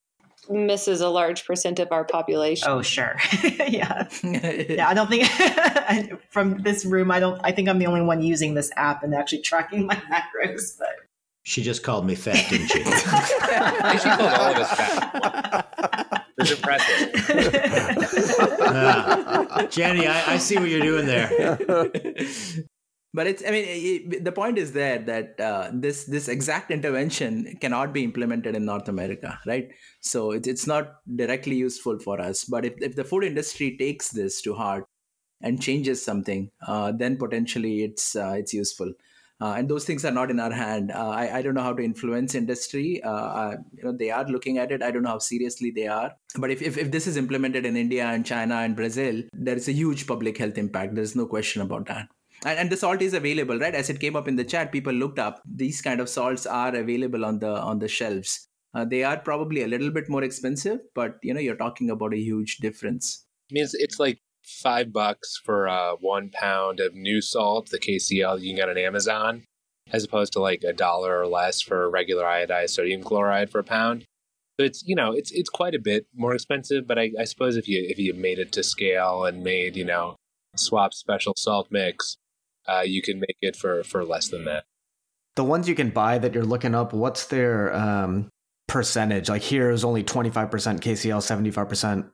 S6: misses a large percent of our population.
S3: Oh, sure. (laughs) yeah. (laughs) yeah. I don't think (laughs) from this room, I don't, I think I'm the only one using this app and actually tracking my macros, but.
S2: She just called me fat, didn't she? she
S1: called all of us fat. It's impressive. (laughs)
S2: uh, Jenny, I, I see what you're doing there.
S4: But it's i mean it, the point is there that uh, this this exact intervention cannot be implemented in north america right? So it, it's not directly useful for us. But if, if the food industry takes this to heart and changes something uh, then potentially it's uh, it's useful uh, and those things are not in our hand. Uh, I, I don't know how to influence industry. Uh, you know, they are looking at it. I don't know how seriously they are. But if, if, if this is implemented in India and China and Brazil, there is a huge public health impact. There's no question about that and, and the salt is available right as it came up in the chat people looked up these kind of salts are available on the on the shelves uh, they are probably a little bit more expensive but you know you're talking about a huge difference
S1: I mean, it's, it's like five bucks for uh, one pound of Nu-Salt, the KCl you can get on Amazon, as opposed to like a dollar or less for regular iodized sodium chloride for a pound. So it's you know it's it's quite a bit more expensive, but I, I suppose if you if you made it to scale and made you know swap special salt mix, uh, you can make it for for less than that.
S5: The ones you can buy that you're looking up, what's their um, percentage? Like here is only 25% KCl, 75%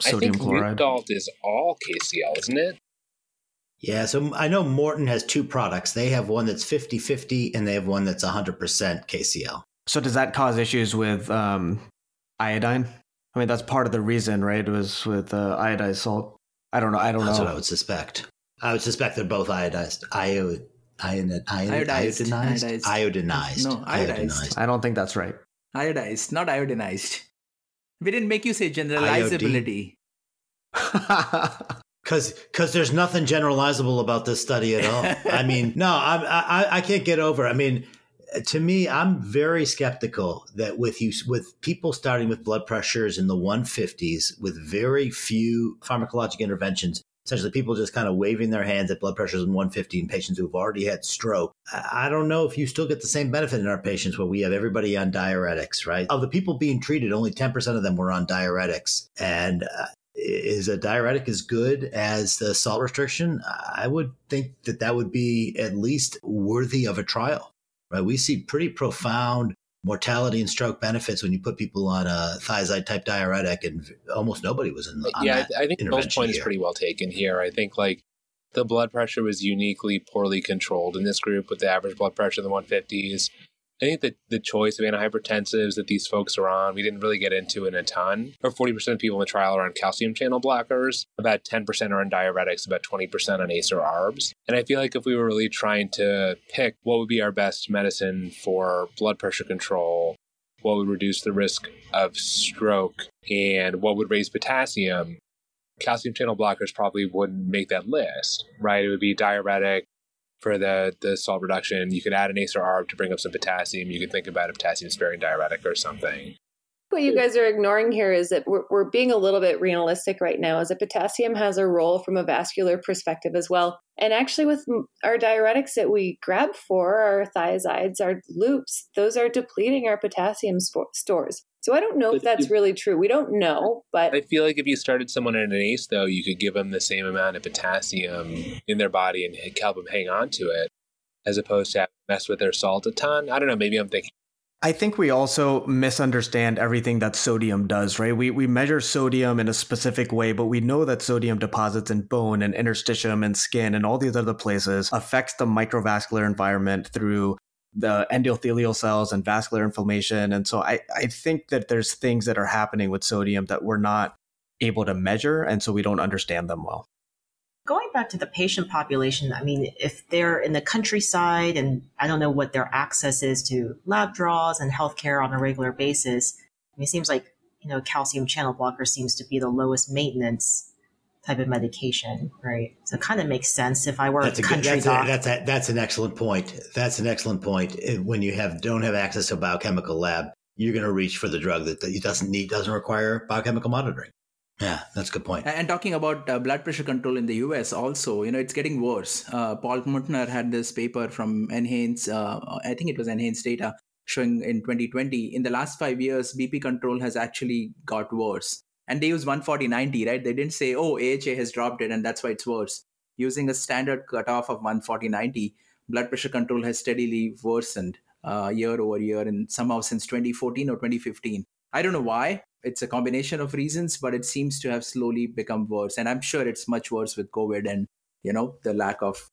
S5: sodium
S1: I think
S5: chloride.
S1: salt is all KCl, isn't it?
S2: Yeah, so I know Morton has two products. They have one that's 50 50 and they have one that's 100% KCl.
S5: So does that cause issues with um, iodine? I mean, that's part of the reason, right? It was with uh, iodized salt. I don't know. I don't
S2: That's
S5: know.
S2: That's what I would suspect. I would suspect they're both iodized. Io, ion, ion,
S4: Iodized.
S2: iodinized? Iodinized.
S4: No, iodized.
S5: I don't think that's right.
S4: Iodized, not iodinized. We didn't make you say generalizability.
S2: Because (laughs) because there's nothing generalizable about this study at all. I mean, (laughs) no, I, I I can't get over. I mean, to me, I'm very skeptical that with you with people starting with blood pressures in the 150s with very few pharmacologic interventions, essentially people just kind of waving their hands at blood pressures in 150 in patients who've already had stroke. I don't know if you still get the same benefit in our patients where we have everybody on diuretics, right? Of the people being treated, only 10% of them were on diuretics. And uh, is a diuretic as good as the salt restriction? I would think that that would be at least worthy of a trial, right? We see pretty profound mortality and stroke benefits when you put people on a thiazide type diuretic, and almost nobody was in. On
S1: yeah, I, I think Bill's point is
S2: here.
S1: pretty well taken here. I think like the blood pressure was uniquely poorly controlled in this group with the average blood pressure in the 150s. I think that the choice of antihypertensives that these folks are on, we didn't really get into in a ton. Or 40% of people in the trial are on calcium channel blockers, about 10% are on diuretics, about 20% on ACE or ARBs. And I feel like if we were really trying to pick what would be our best medicine for blood pressure control, what would reduce the risk of stroke, and what would raise potassium, calcium channel blockers probably wouldn't make that list, right? It would be diuretic for the, the salt reduction. You could add an ACE or ARB to bring up some potassium. You could think about a potassium sparing diuretic or something.
S6: What you guys are ignoring here is that we're, we're being a little bit realistic right now, Is that potassium has a role from a vascular perspective as well. And actually, with our diuretics that we grab for, our thiazides, our loops, those are depleting our potassium spo- stores. So I don't know
S1: But
S6: if that's
S1: you-
S6: really true. We don't know, but
S1: I feel like if you started someone on an ACE, though, you could give them the same amount of potassium in their body and help them hang on to it, as opposed to having to mess with their salt a ton. I don't know. Maybe I'm thinking.
S5: I think we also misunderstand everything that sodium does, right? We we measure sodium in a specific way, but we know that sodium deposits in bone and interstitium and skin and all these other places affects the microvascular environment through the endothelial cells and vascular inflammation. And so I, I think that there's things that are happening with sodium that we're not able to measure, and so we don't understand them well.
S3: Going back to the patient population, I mean, if they're in the countryside and I don't know what their access is to lab draws and healthcare on a regular basis, I mean, it seems like, you know, calcium channel blocker seems to be the lowest maintenance type of medication, right? So it kind of makes sense if I were
S2: That's
S3: a
S2: a good,
S3: country
S2: that's,
S3: doc.
S2: a, that's a, that's an excellent point. That's an excellent point. When you have don't have access to a biochemical lab, you're going to reach for the drug that, that doesn't need doesn't require biochemical monitoring. Yeah, that's a good point.
S4: And talking about uh, blood pressure control in the US, also, you know, it's getting worse. Uh, Paul Muntner had this paper from NHANES, uh, I think it was NHANES data, showing in 2020, in the last five years, BP control has actually got worse. And they use 140 90, right? They didn't say, oh, AHA has dropped it and that's why it's worse. Using a standard cutoff of 140 90, blood pressure control has steadily worsened uh, year over year and somehow since 2014 or 2015. I don't know why. It's a combination of reasons, but it seems to have slowly become worse. And I'm sure it's much worse with COVID and, you know, the lack of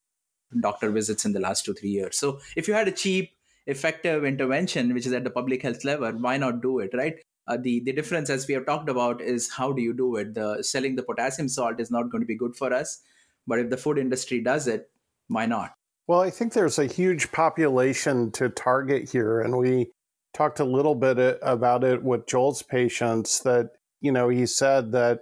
S4: doctor visits in the last two, three years. So if you had a cheap, effective intervention, which is at the public health level, why not do it, right? Uh, the, the difference, as we have talked about, is how do you do it? The selling the potassium salt is not going to be good for us. But if the food industry does it, why not?
S7: Well, I think there's a huge population to target here, and we talked a little bit uh, about it with Joel's patients. That you know, he said that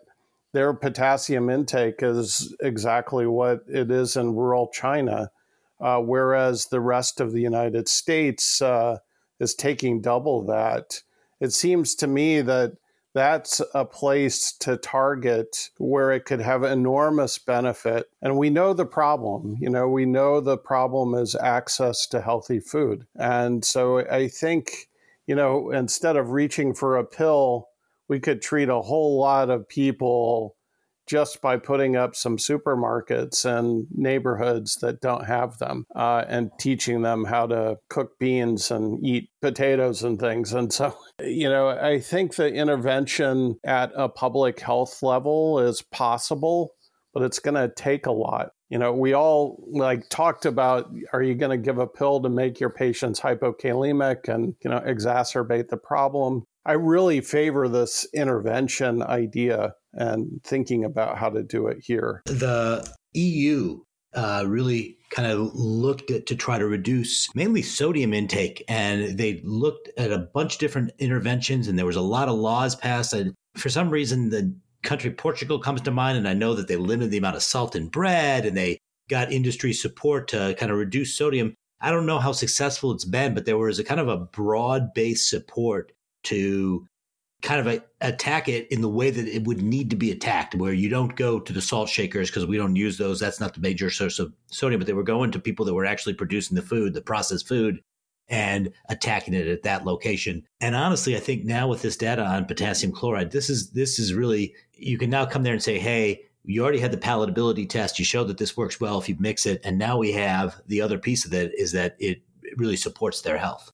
S7: their potassium intake is exactly what it is in rural China, uh, whereas the rest of the United States uh, is taking double that. It seems to me that that's a place to target where it could have enormous benefit. And we know the problem. You know, we know the problem is access to healthy food. And so I think, you know, instead of reaching for a pill, we could treat a whole lot of people just by putting up some supermarkets and neighborhoods that don't have them uh, and teaching them how to cook beans and eat potatoes and things. And so, you know, I think the intervention at a public health level is possible, but it's going to take a lot. You know, we all like talked about are you going to give a pill to make your patients hypokalemic and, you know, exacerbate the problem? I really favor this intervention idea and thinking about how to do it here.
S2: The EU uh, really kind of looked at to try to reduce mainly sodium intake, and they looked at a bunch of different interventions, and there was a lot of laws passed. And for some reason, the country Portugal comes to mind, and I know that they limited the amount of salt in bread, and they got industry support to kind of reduce sodium. I don't know how successful it's been, but there was a kind of a broad based support to kind of a, attack it in the way that it would need to be attacked, where you don't go to the salt shakers because we don't use those. That's not the major source of sodium, but they were going to people that were actually producing the food, the processed food, and attacking it at that location. And honestly, I think now with this data on potassium chloride, this is this is really you can now come there and say, hey, you already had the palatability test. You showed that this works well if you mix it, and now we have the other piece of it is that it really supports their health.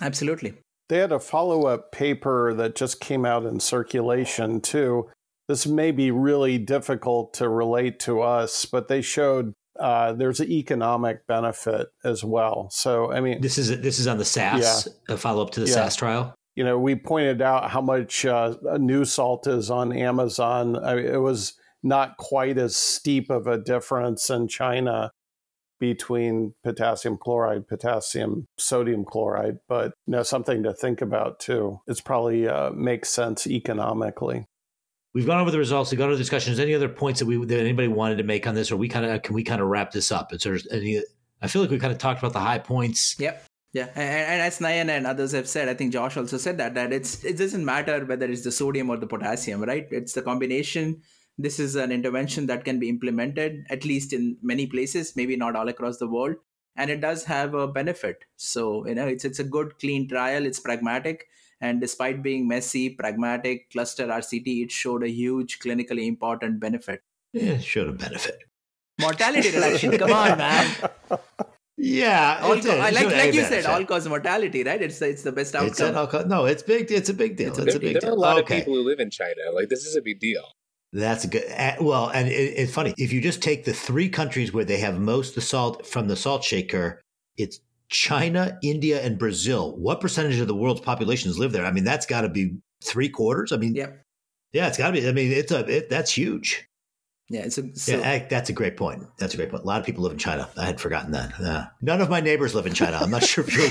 S4: Absolutely.
S7: They had a follow up paper that just came out in circulation, too. This may be really difficult to relate to us, but they showed uh, there's an economic benefit as well. So, I mean,
S2: this is this is on the SSaSS, yeah. a follow up to the yeah. SSaSS trial.
S7: You know, we pointed out how much uh, Nu-Salt is on Amazon. I mean, it was not quite as steep of a difference in China between potassium chloride, potassium sodium chloride, but you know something to think about too. It's probably uh, makes sense economically.
S2: We've gone over the results. We've gone over the discussions. Any other points that we that anybody wanted to make on this, or we kind of can we kind of wrap this up? Is there any? I feel like we kind of talked about the high points.
S4: Yep. Yeah, and, and, as Nayan and others have said, I think Josh also said that that it's it doesn't matter whether it's the sodium or the potassium, right? It's the combination this is an intervention that can be implemented at least in many places maybe not all across the world and it does have a benefit so you know it's it's a good clean trial it's pragmatic and despite being messy pragmatic cluster rct it showed a huge clinically important benefit
S2: yeah it showed a benefit
S4: mortality reduction come on man (laughs)
S2: Yeah,
S4: all co- like, like you said, all cause mortality, right? It's it's the best outcome.
S2: It's no, it's big. It's a big deal. It's a big, it's a big
S1: there
S2: deal.
S1: are a lot okay. of people who live in China. Like this is a big deal.
S2: That's a good. Eh, well, and it, it's funny if you just take the three countries where they have most the salt from the salt shaker, it's China, India, and Brazil. What percentage of the world's populations live there? I mean, that's got to be three quarters. I mean,
S4: yeah,
S2: yeah, it's got to be. I mean, it's a it, that's huge.
S4: Yeah, it's a, so,
S2: yeah, eh, that's a great point. That's a great point. A lot of people live in China. I had forgotten that. Yeah. None of my neighbors live in China. I'm not sure if you're.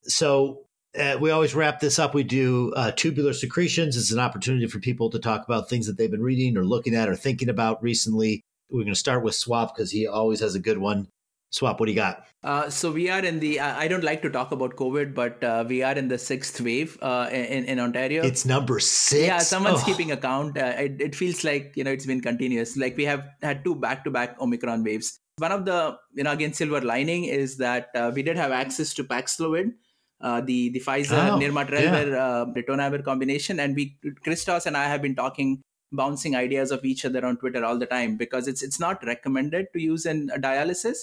S2: (laughs) so uh, we always wrap this up. We do uh, tubular secretions. It's an opportunity for people to talk about things that they've been reading or looking at or thinking about recently. We're going to start with Swap because he always has a good one. Swap, what do you got?
S4: Uh, so we are in the. I don't like to talk about COVID, but uh, we are in the sixth wave uh, in in Ontario.
S2: It's number six.
S4: Yeah, someone's oh. keeping account. Uh, it, it feels like you know it's been continuous. Like we have had two back to back Omicron waves. One of the you know again silver lining is that we did have access to Paxlovid uh, the the Pfizer oh, nirmatrelvir yeah. uh, combination, and we Christos and I have been talking bouncing ideas of each other on Twitter all the time because it's it's not recommended to use in dialysis,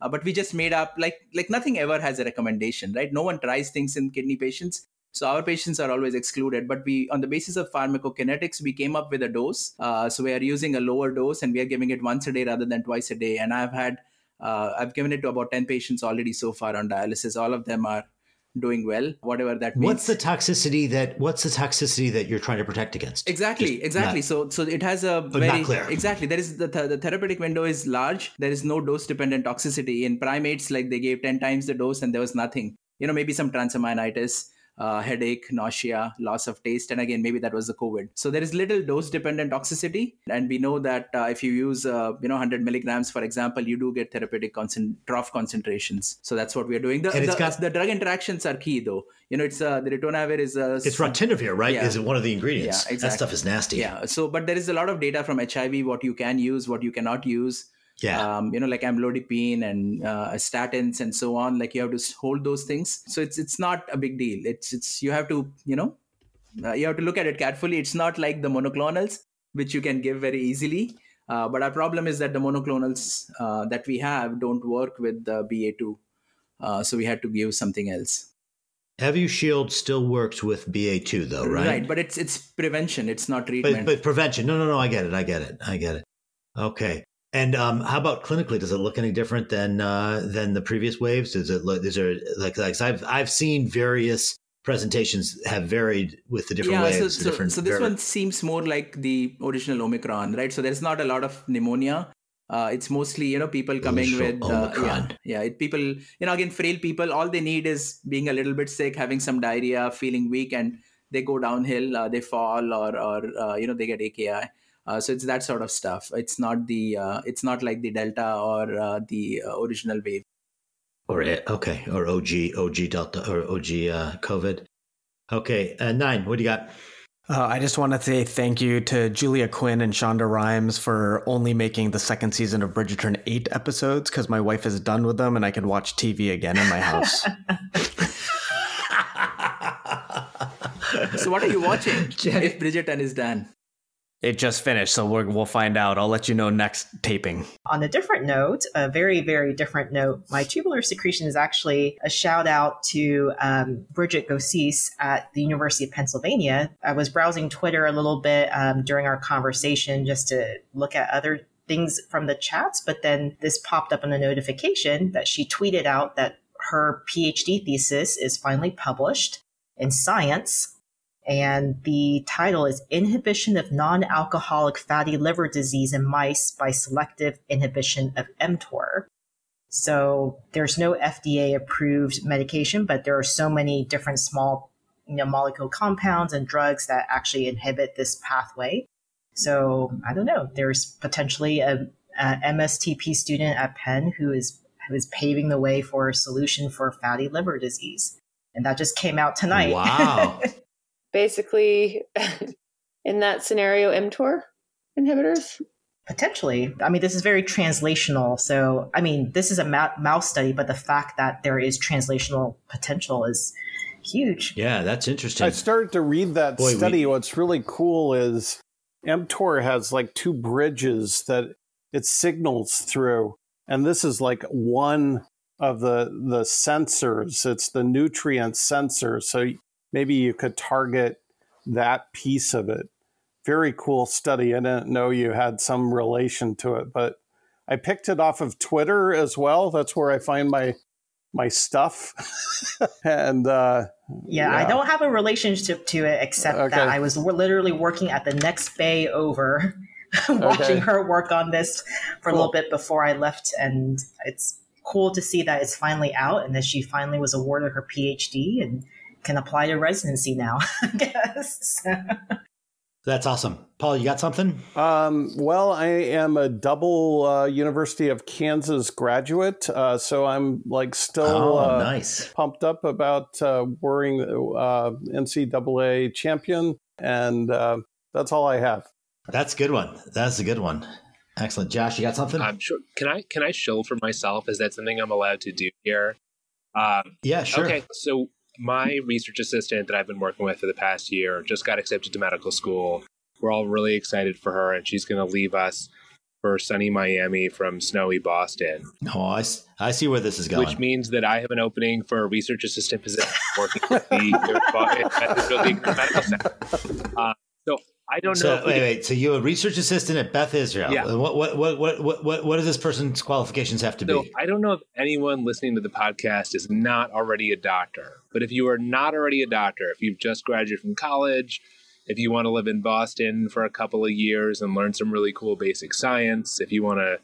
S4: uh, but we just made up like like nothing ever has a recommendation, right? No one tries things in kidney patients. So our patients are always excluded, but we, on the basis of pharmacokinetics, we came up with a dose. Uh, so we are using a lower dose, and we are giving it once a day rather than twice a day. And I've had, uh, I've given it to about ten patients already so far on dialysis. All of them are doing well, whatever that means.
S2: What's the toxicity that what's the toxicity that you're trying to protect against?
S4: Exactly, Just exactly. Not, so so it has a very exactly. There is the, th- the therapeutic window is large. There is no dose dependent toxicity in primates. Like they gave ten times the dose and there was nothing. You know, maybe some transaminitis. Uh, headache, nausea, loss of taste, and again maybe that was the COVID. So there is little dose-dependent toxicity, and we know that uh, if you use uh, you know 100 milligrams, for example, you do get therapeutic concent- trough concentrations. So that's what we are doing. The, the, got, the, drug interactions are key, though. You know, it's uh, the ritonavir is uh,
S2: it's ritonavir, right? Yeah. Is it one of the ingredients? Yeah, exactly. That stuff is nasty.
S4: Yeah. So, but there is a lot of data from HIV, what you can use, what you cannot use
S2: yeah
S4: um, you know like amlodipine and uh, statins and so on like you have to hold those things so it's it's not a big deal it's it's you have to you know uh, you have to look at it carefully it's not like the monoclonals which you can give very easily uh, but our problem is that the monoclonals uh, that we have don't work with the ba2 uh, so we had to give something else
S2: Evusheld still works with BA2 though, right?
S4: Right, but it's it's prevention. It's not treatment.
S2: But, but prevention. No, no, no. I get it. I get it. I get it. Okay. And um, how about clinically? Does it look any different than uh, than the previous waves? Does it look? Is there like like I've I've seen various presentations have varied with the different
S4: yeah,
S2: waves.
S4: So, so,
S2: different
S4: so this one seems more like the original Omicron, right? So there's not a lot of pneumonia. Uh, it's mostly you know people coming with uh, yeah, yeah it, people you know again frail people all they need is being a little bit sick having some diarrhea feeling weak and they go downhill uh, they fall or or uh, you know they get aki uh, so it's that sort of stuff. It's not the uh, it's not like the delta or uh, the uh, original wave.
S2: Or okay, or OG OG delta or OG uh, COVID. Okay, uh, Nayan. What do you got?
S5: I just want to say thank you to Julia Quinn and Shonda Rhimes for only making the second season of Bridgerton eight episodes because my wife is done with them and I can watch TV again in my house. (laughs)
S4: so what are you watching if Bridgerton is done?
S5: It just finished, so we will find out. I'll let you know next taping.
S3: On a different note, a very, very different note, my tubular secretion is actually a shout out to um, Bridget Gosis at the University of Pennsylvania. I was browsing Twitter a little bit um, during our conversation just to look at other things from the chats, but then this popped up in a notification that she tweeted out that her PhD thesis is finally published in Science and the title is Inhibition of Non Alcoholic Fatty Liver Disease in Mice by Selective Inhibition of mTOR. So there's no FDA approved medication, but there are so many different small you know, molecule compounds and drugs that actually inhibit this pathway. So I don't know. There's potentially a, a MSTP student at Penn who is who is paving the way for a solution for fatty liver disease, and that just came out tonight.
S2: Wow. (laughs)
S6: basically (laughs) in that scenario mTOR inhibitors?
S3: Potentially. I mean, this is very translational. So, I mean, this is a mouse study, but the fact that there is translational potential is huge.
S2: Yeah, that's interesting.
S7: I started to read that Boy, study. We... What's really cool is mTOR has like two bridges that it signals through. And this is like one of the the sensors. It's the nutrient sensor. So maybe you could target that piece of it. Very cool study. I didn't know you had some relation to it, but I picked it off of Twitter as well. That's where I find my my stuff. (laughs) and uh,
S3: yeah, yeah, I don't have a relationship to it except okay. that I was literally working at the next bay over, (laughs) watching okay. her work on this for cool. a little bit before I left, and it's cool to see that it's finally out and that she finally was awarded her PhD and can apply to residency now, (laughs) I guess.
S2: That's awesome. Paul, you got something?
S7: Um, well, I am a double uh, University of Kansas graduate, uh, so I'm like still
S2: oh, uh, nice.
S7: pumped up about uh, worrying uh, NCAA champion, and uh, that's all I have.
S2: That's a good one. That's a good one. Excellent, Josh. You got something?
S1: I'm sure. Can I can I show for myself? Is that something I'm allowed to do here? Um,
S2: yeah, sure.
S1: Okay, so my research assistant that I've been working with for the past year just got accepted to medical school. We're all really excited for her, and she's going to leave us for sunny Miami from snowy Boston.
S2: Oh, I, I see where this is going.
S1: Which means that I have an opening for a research assistant position working with (laughs) the, the Medical Center. Uh, so I don't
S2: so,
S1: know.
S2: Wait, wait. So you're a research assistant at Beth Israel. Yeah. What, what, what, what, what, what, does this person's qualifications have to
S1: so
S2: be?
S1: I don't know if anyone listening to the podcast is not already a doctor, but if you are not already a doctor, if you've just graduated from college, if you want to live in Boston for a couple of years and learn some really cool basic science, if you want to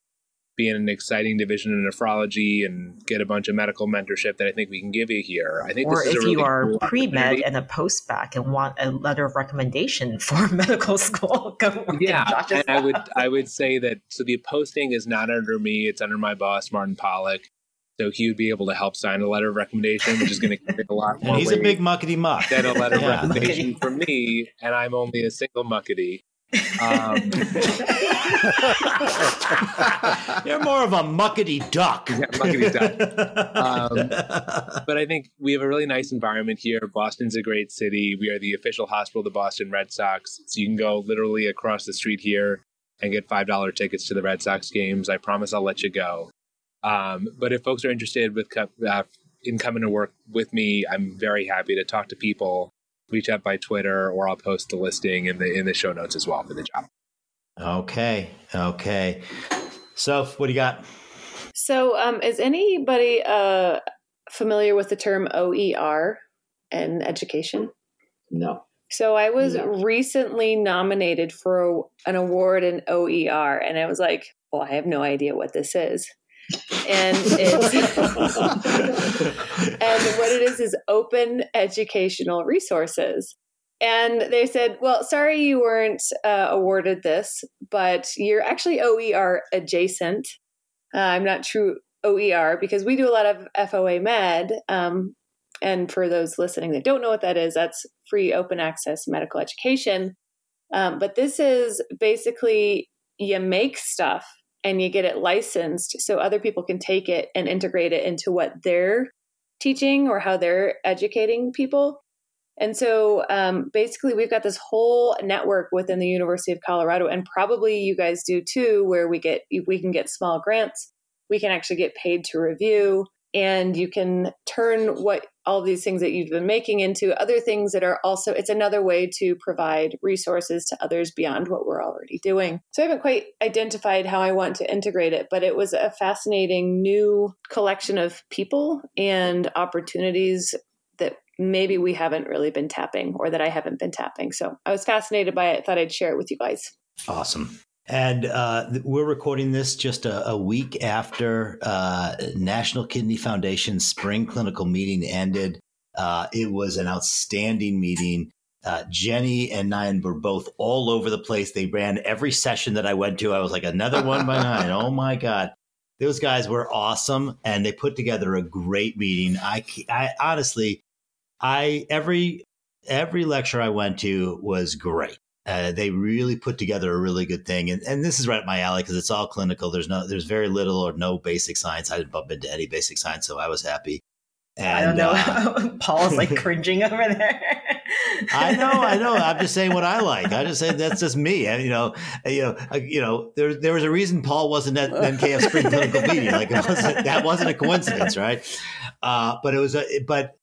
S1: be in an exciting division in nephrology and get a bunch of medical mentorship that I think we can give you here. I think
S3: or if
S1: really
S3: you are
S1: cool
S3: pre med and a post bac and want a letter of recommendation (laughs) for medical school, go
S1: yeah. And I would I would say that so the posting is not under me; it's under my boss Martin Pollak. So he would be able to help sign a letter of recommendation, which is going to carry a lot more.
S2: And he's a big muckety muck.
S1: Than a letter yeah. (laughs) of recommendation from me, and I'm only a single muckety. Um, (laughs)
S2: You're more of a muckety duck.
S1: Yeah, muckety duck. Um, (laughs) but I think we have a really nice environment here. Boston's a great city. We are the official hospital of the Boston Red Sox. So you can go literally across the street here and get $5 tickets to the Red Sox games. I promise I'll let you go. Um, but if folks are interested with uh, in coming to work with me, I'm very happy to talk to people reach out by Twitter, or I'll post the listing in the in the show notes as well for the job.
S2: Okay, okay. So, what do you got?
S6: So, um, is anybody uh, familiar with the term OER and education?
S2: No.
S6: So I was no. recently nominated for a, an award in OER, and I was like, "Well, I have no idea what this is." And it's (laughs) and what it is is open educational resources. And they said well sorry you weren't uh, awarded this but you're actually oer adjacent. Uh, i'm not true oer because we do a lot of FOAMed um, and for those listening that don't know what that is that's free open access medical education. Um, but this is basically you make stuff and you get it licensed so other people can take it and integrate it into what they're teaching or how they're educating people. And so um, basically, we've got this whole network within the University of Colorado, and probably you guys do too, where we get we can get small grants, we can actually get paid to review, and you can turn what all these things that you've been making into other things that are also it's another way to provide resources to others beyond what we're already doing. So i haven't quite identified how i want to integrate it but it was a fascinating new collection of people and opportunities that maybe we haven't really been tapping or that i haven't been tapping. So i was fascinated by it thought i'd share it with you guys.
S2: Awesome and uh, we're recording this just a, a week after uh, National Kidney Foundation's spring clinical meeting ended. Uh, it was an outstanding meeting. Uh, Jenny and Nayan were both all over the place. They ran every session that I went to. I was like, another one by Nayan. Oh my God. Those guys were awesome and they put together a great meeting. I, I honestly, I every every lecture I went to was great. Uh, they really put together a really good thing, and, and this is right up my alley because it's all clinical. There's no, there's very little or no basic science. I didn't bump into any basic science, so I was happy.
S3: And, I don't know. Uh, (laughs) Paul's like (laughs) cringing over there.
S2: I know, I know. I'm just saying what I (laughs) like. I just say that's just me. And, you know, you know, uh, you know. There, there was a reason Paul wasn't at NKF Spring Clinical Meeting. Like wasn't, that wasn't a coincidence, right? Uh, but it was a. But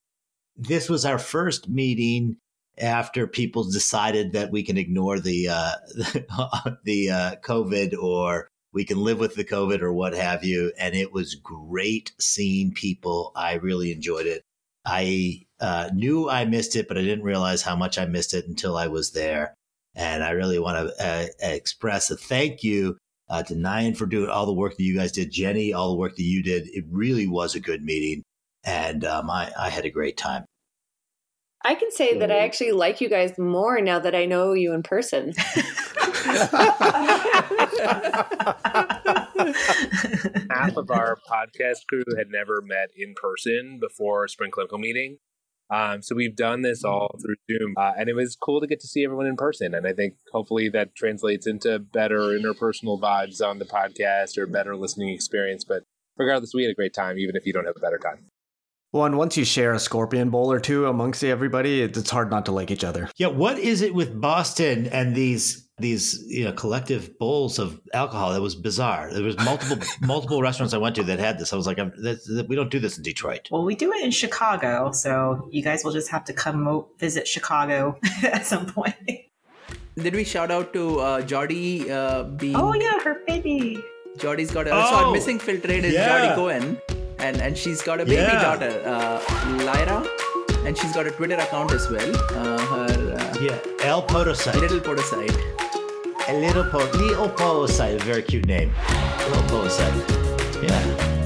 S2: this was our first meeting after people decided that we can ignore the uh, (laughs) the uh, COVID or we can live with the COVID or what have you. And it was great seeing people. I really enjoyed it. I uh, knew I missed it, but I didn't realize how much I missed it until I was there. And I really want to uh, express a thank you uh, to Nayan for doing all the work that you guys did, Jenny, all the work that you did. It really was a good meeting, and um, I, I had a great time.
S6: I can say that I actually like you guys more now that I know you in person. (laughs)
S1: Half of our podcast crew had never met in person before Spring Clinical Meeting. Um, so we've done this all through Zoom, uh, and it was cool to get to see everyone in person. And I think hopefully that translates into better interpersonal vibes on the podcast or better listening experience. But regardless, we had a great time, even if you don't have a better time.
S5: Well, and once you share a scorpion bowl or two amongst everybody, it's hard not to like each other.
S2: Yeah, what is it with Boston and these these you know collective bowls of alcohol? That was bizarre. There was multiple (laughs) multiple restaurants I went to that had this. I was like, we don't do this in Detroit.
S3: Well, we do it in Chicago, so you guys will just have to come visit Chicago (laughs) at some point.
S4: Did we shout out to uh, Jordy uh, being?
S3: Oh yeah, her baby.
S4: Jordy's got a oh, so our missing filtrate is yeah. Jordy Cohen and and she's got a baby yeah. daughter, uh, Lyra, and she's got a Twitter account as well. Uh, her uh,
S2: yeah, El Podocyte,
S4: little Podocyte,
S2: a little po- little Podocyte, a very cute name. A sec. Yeah.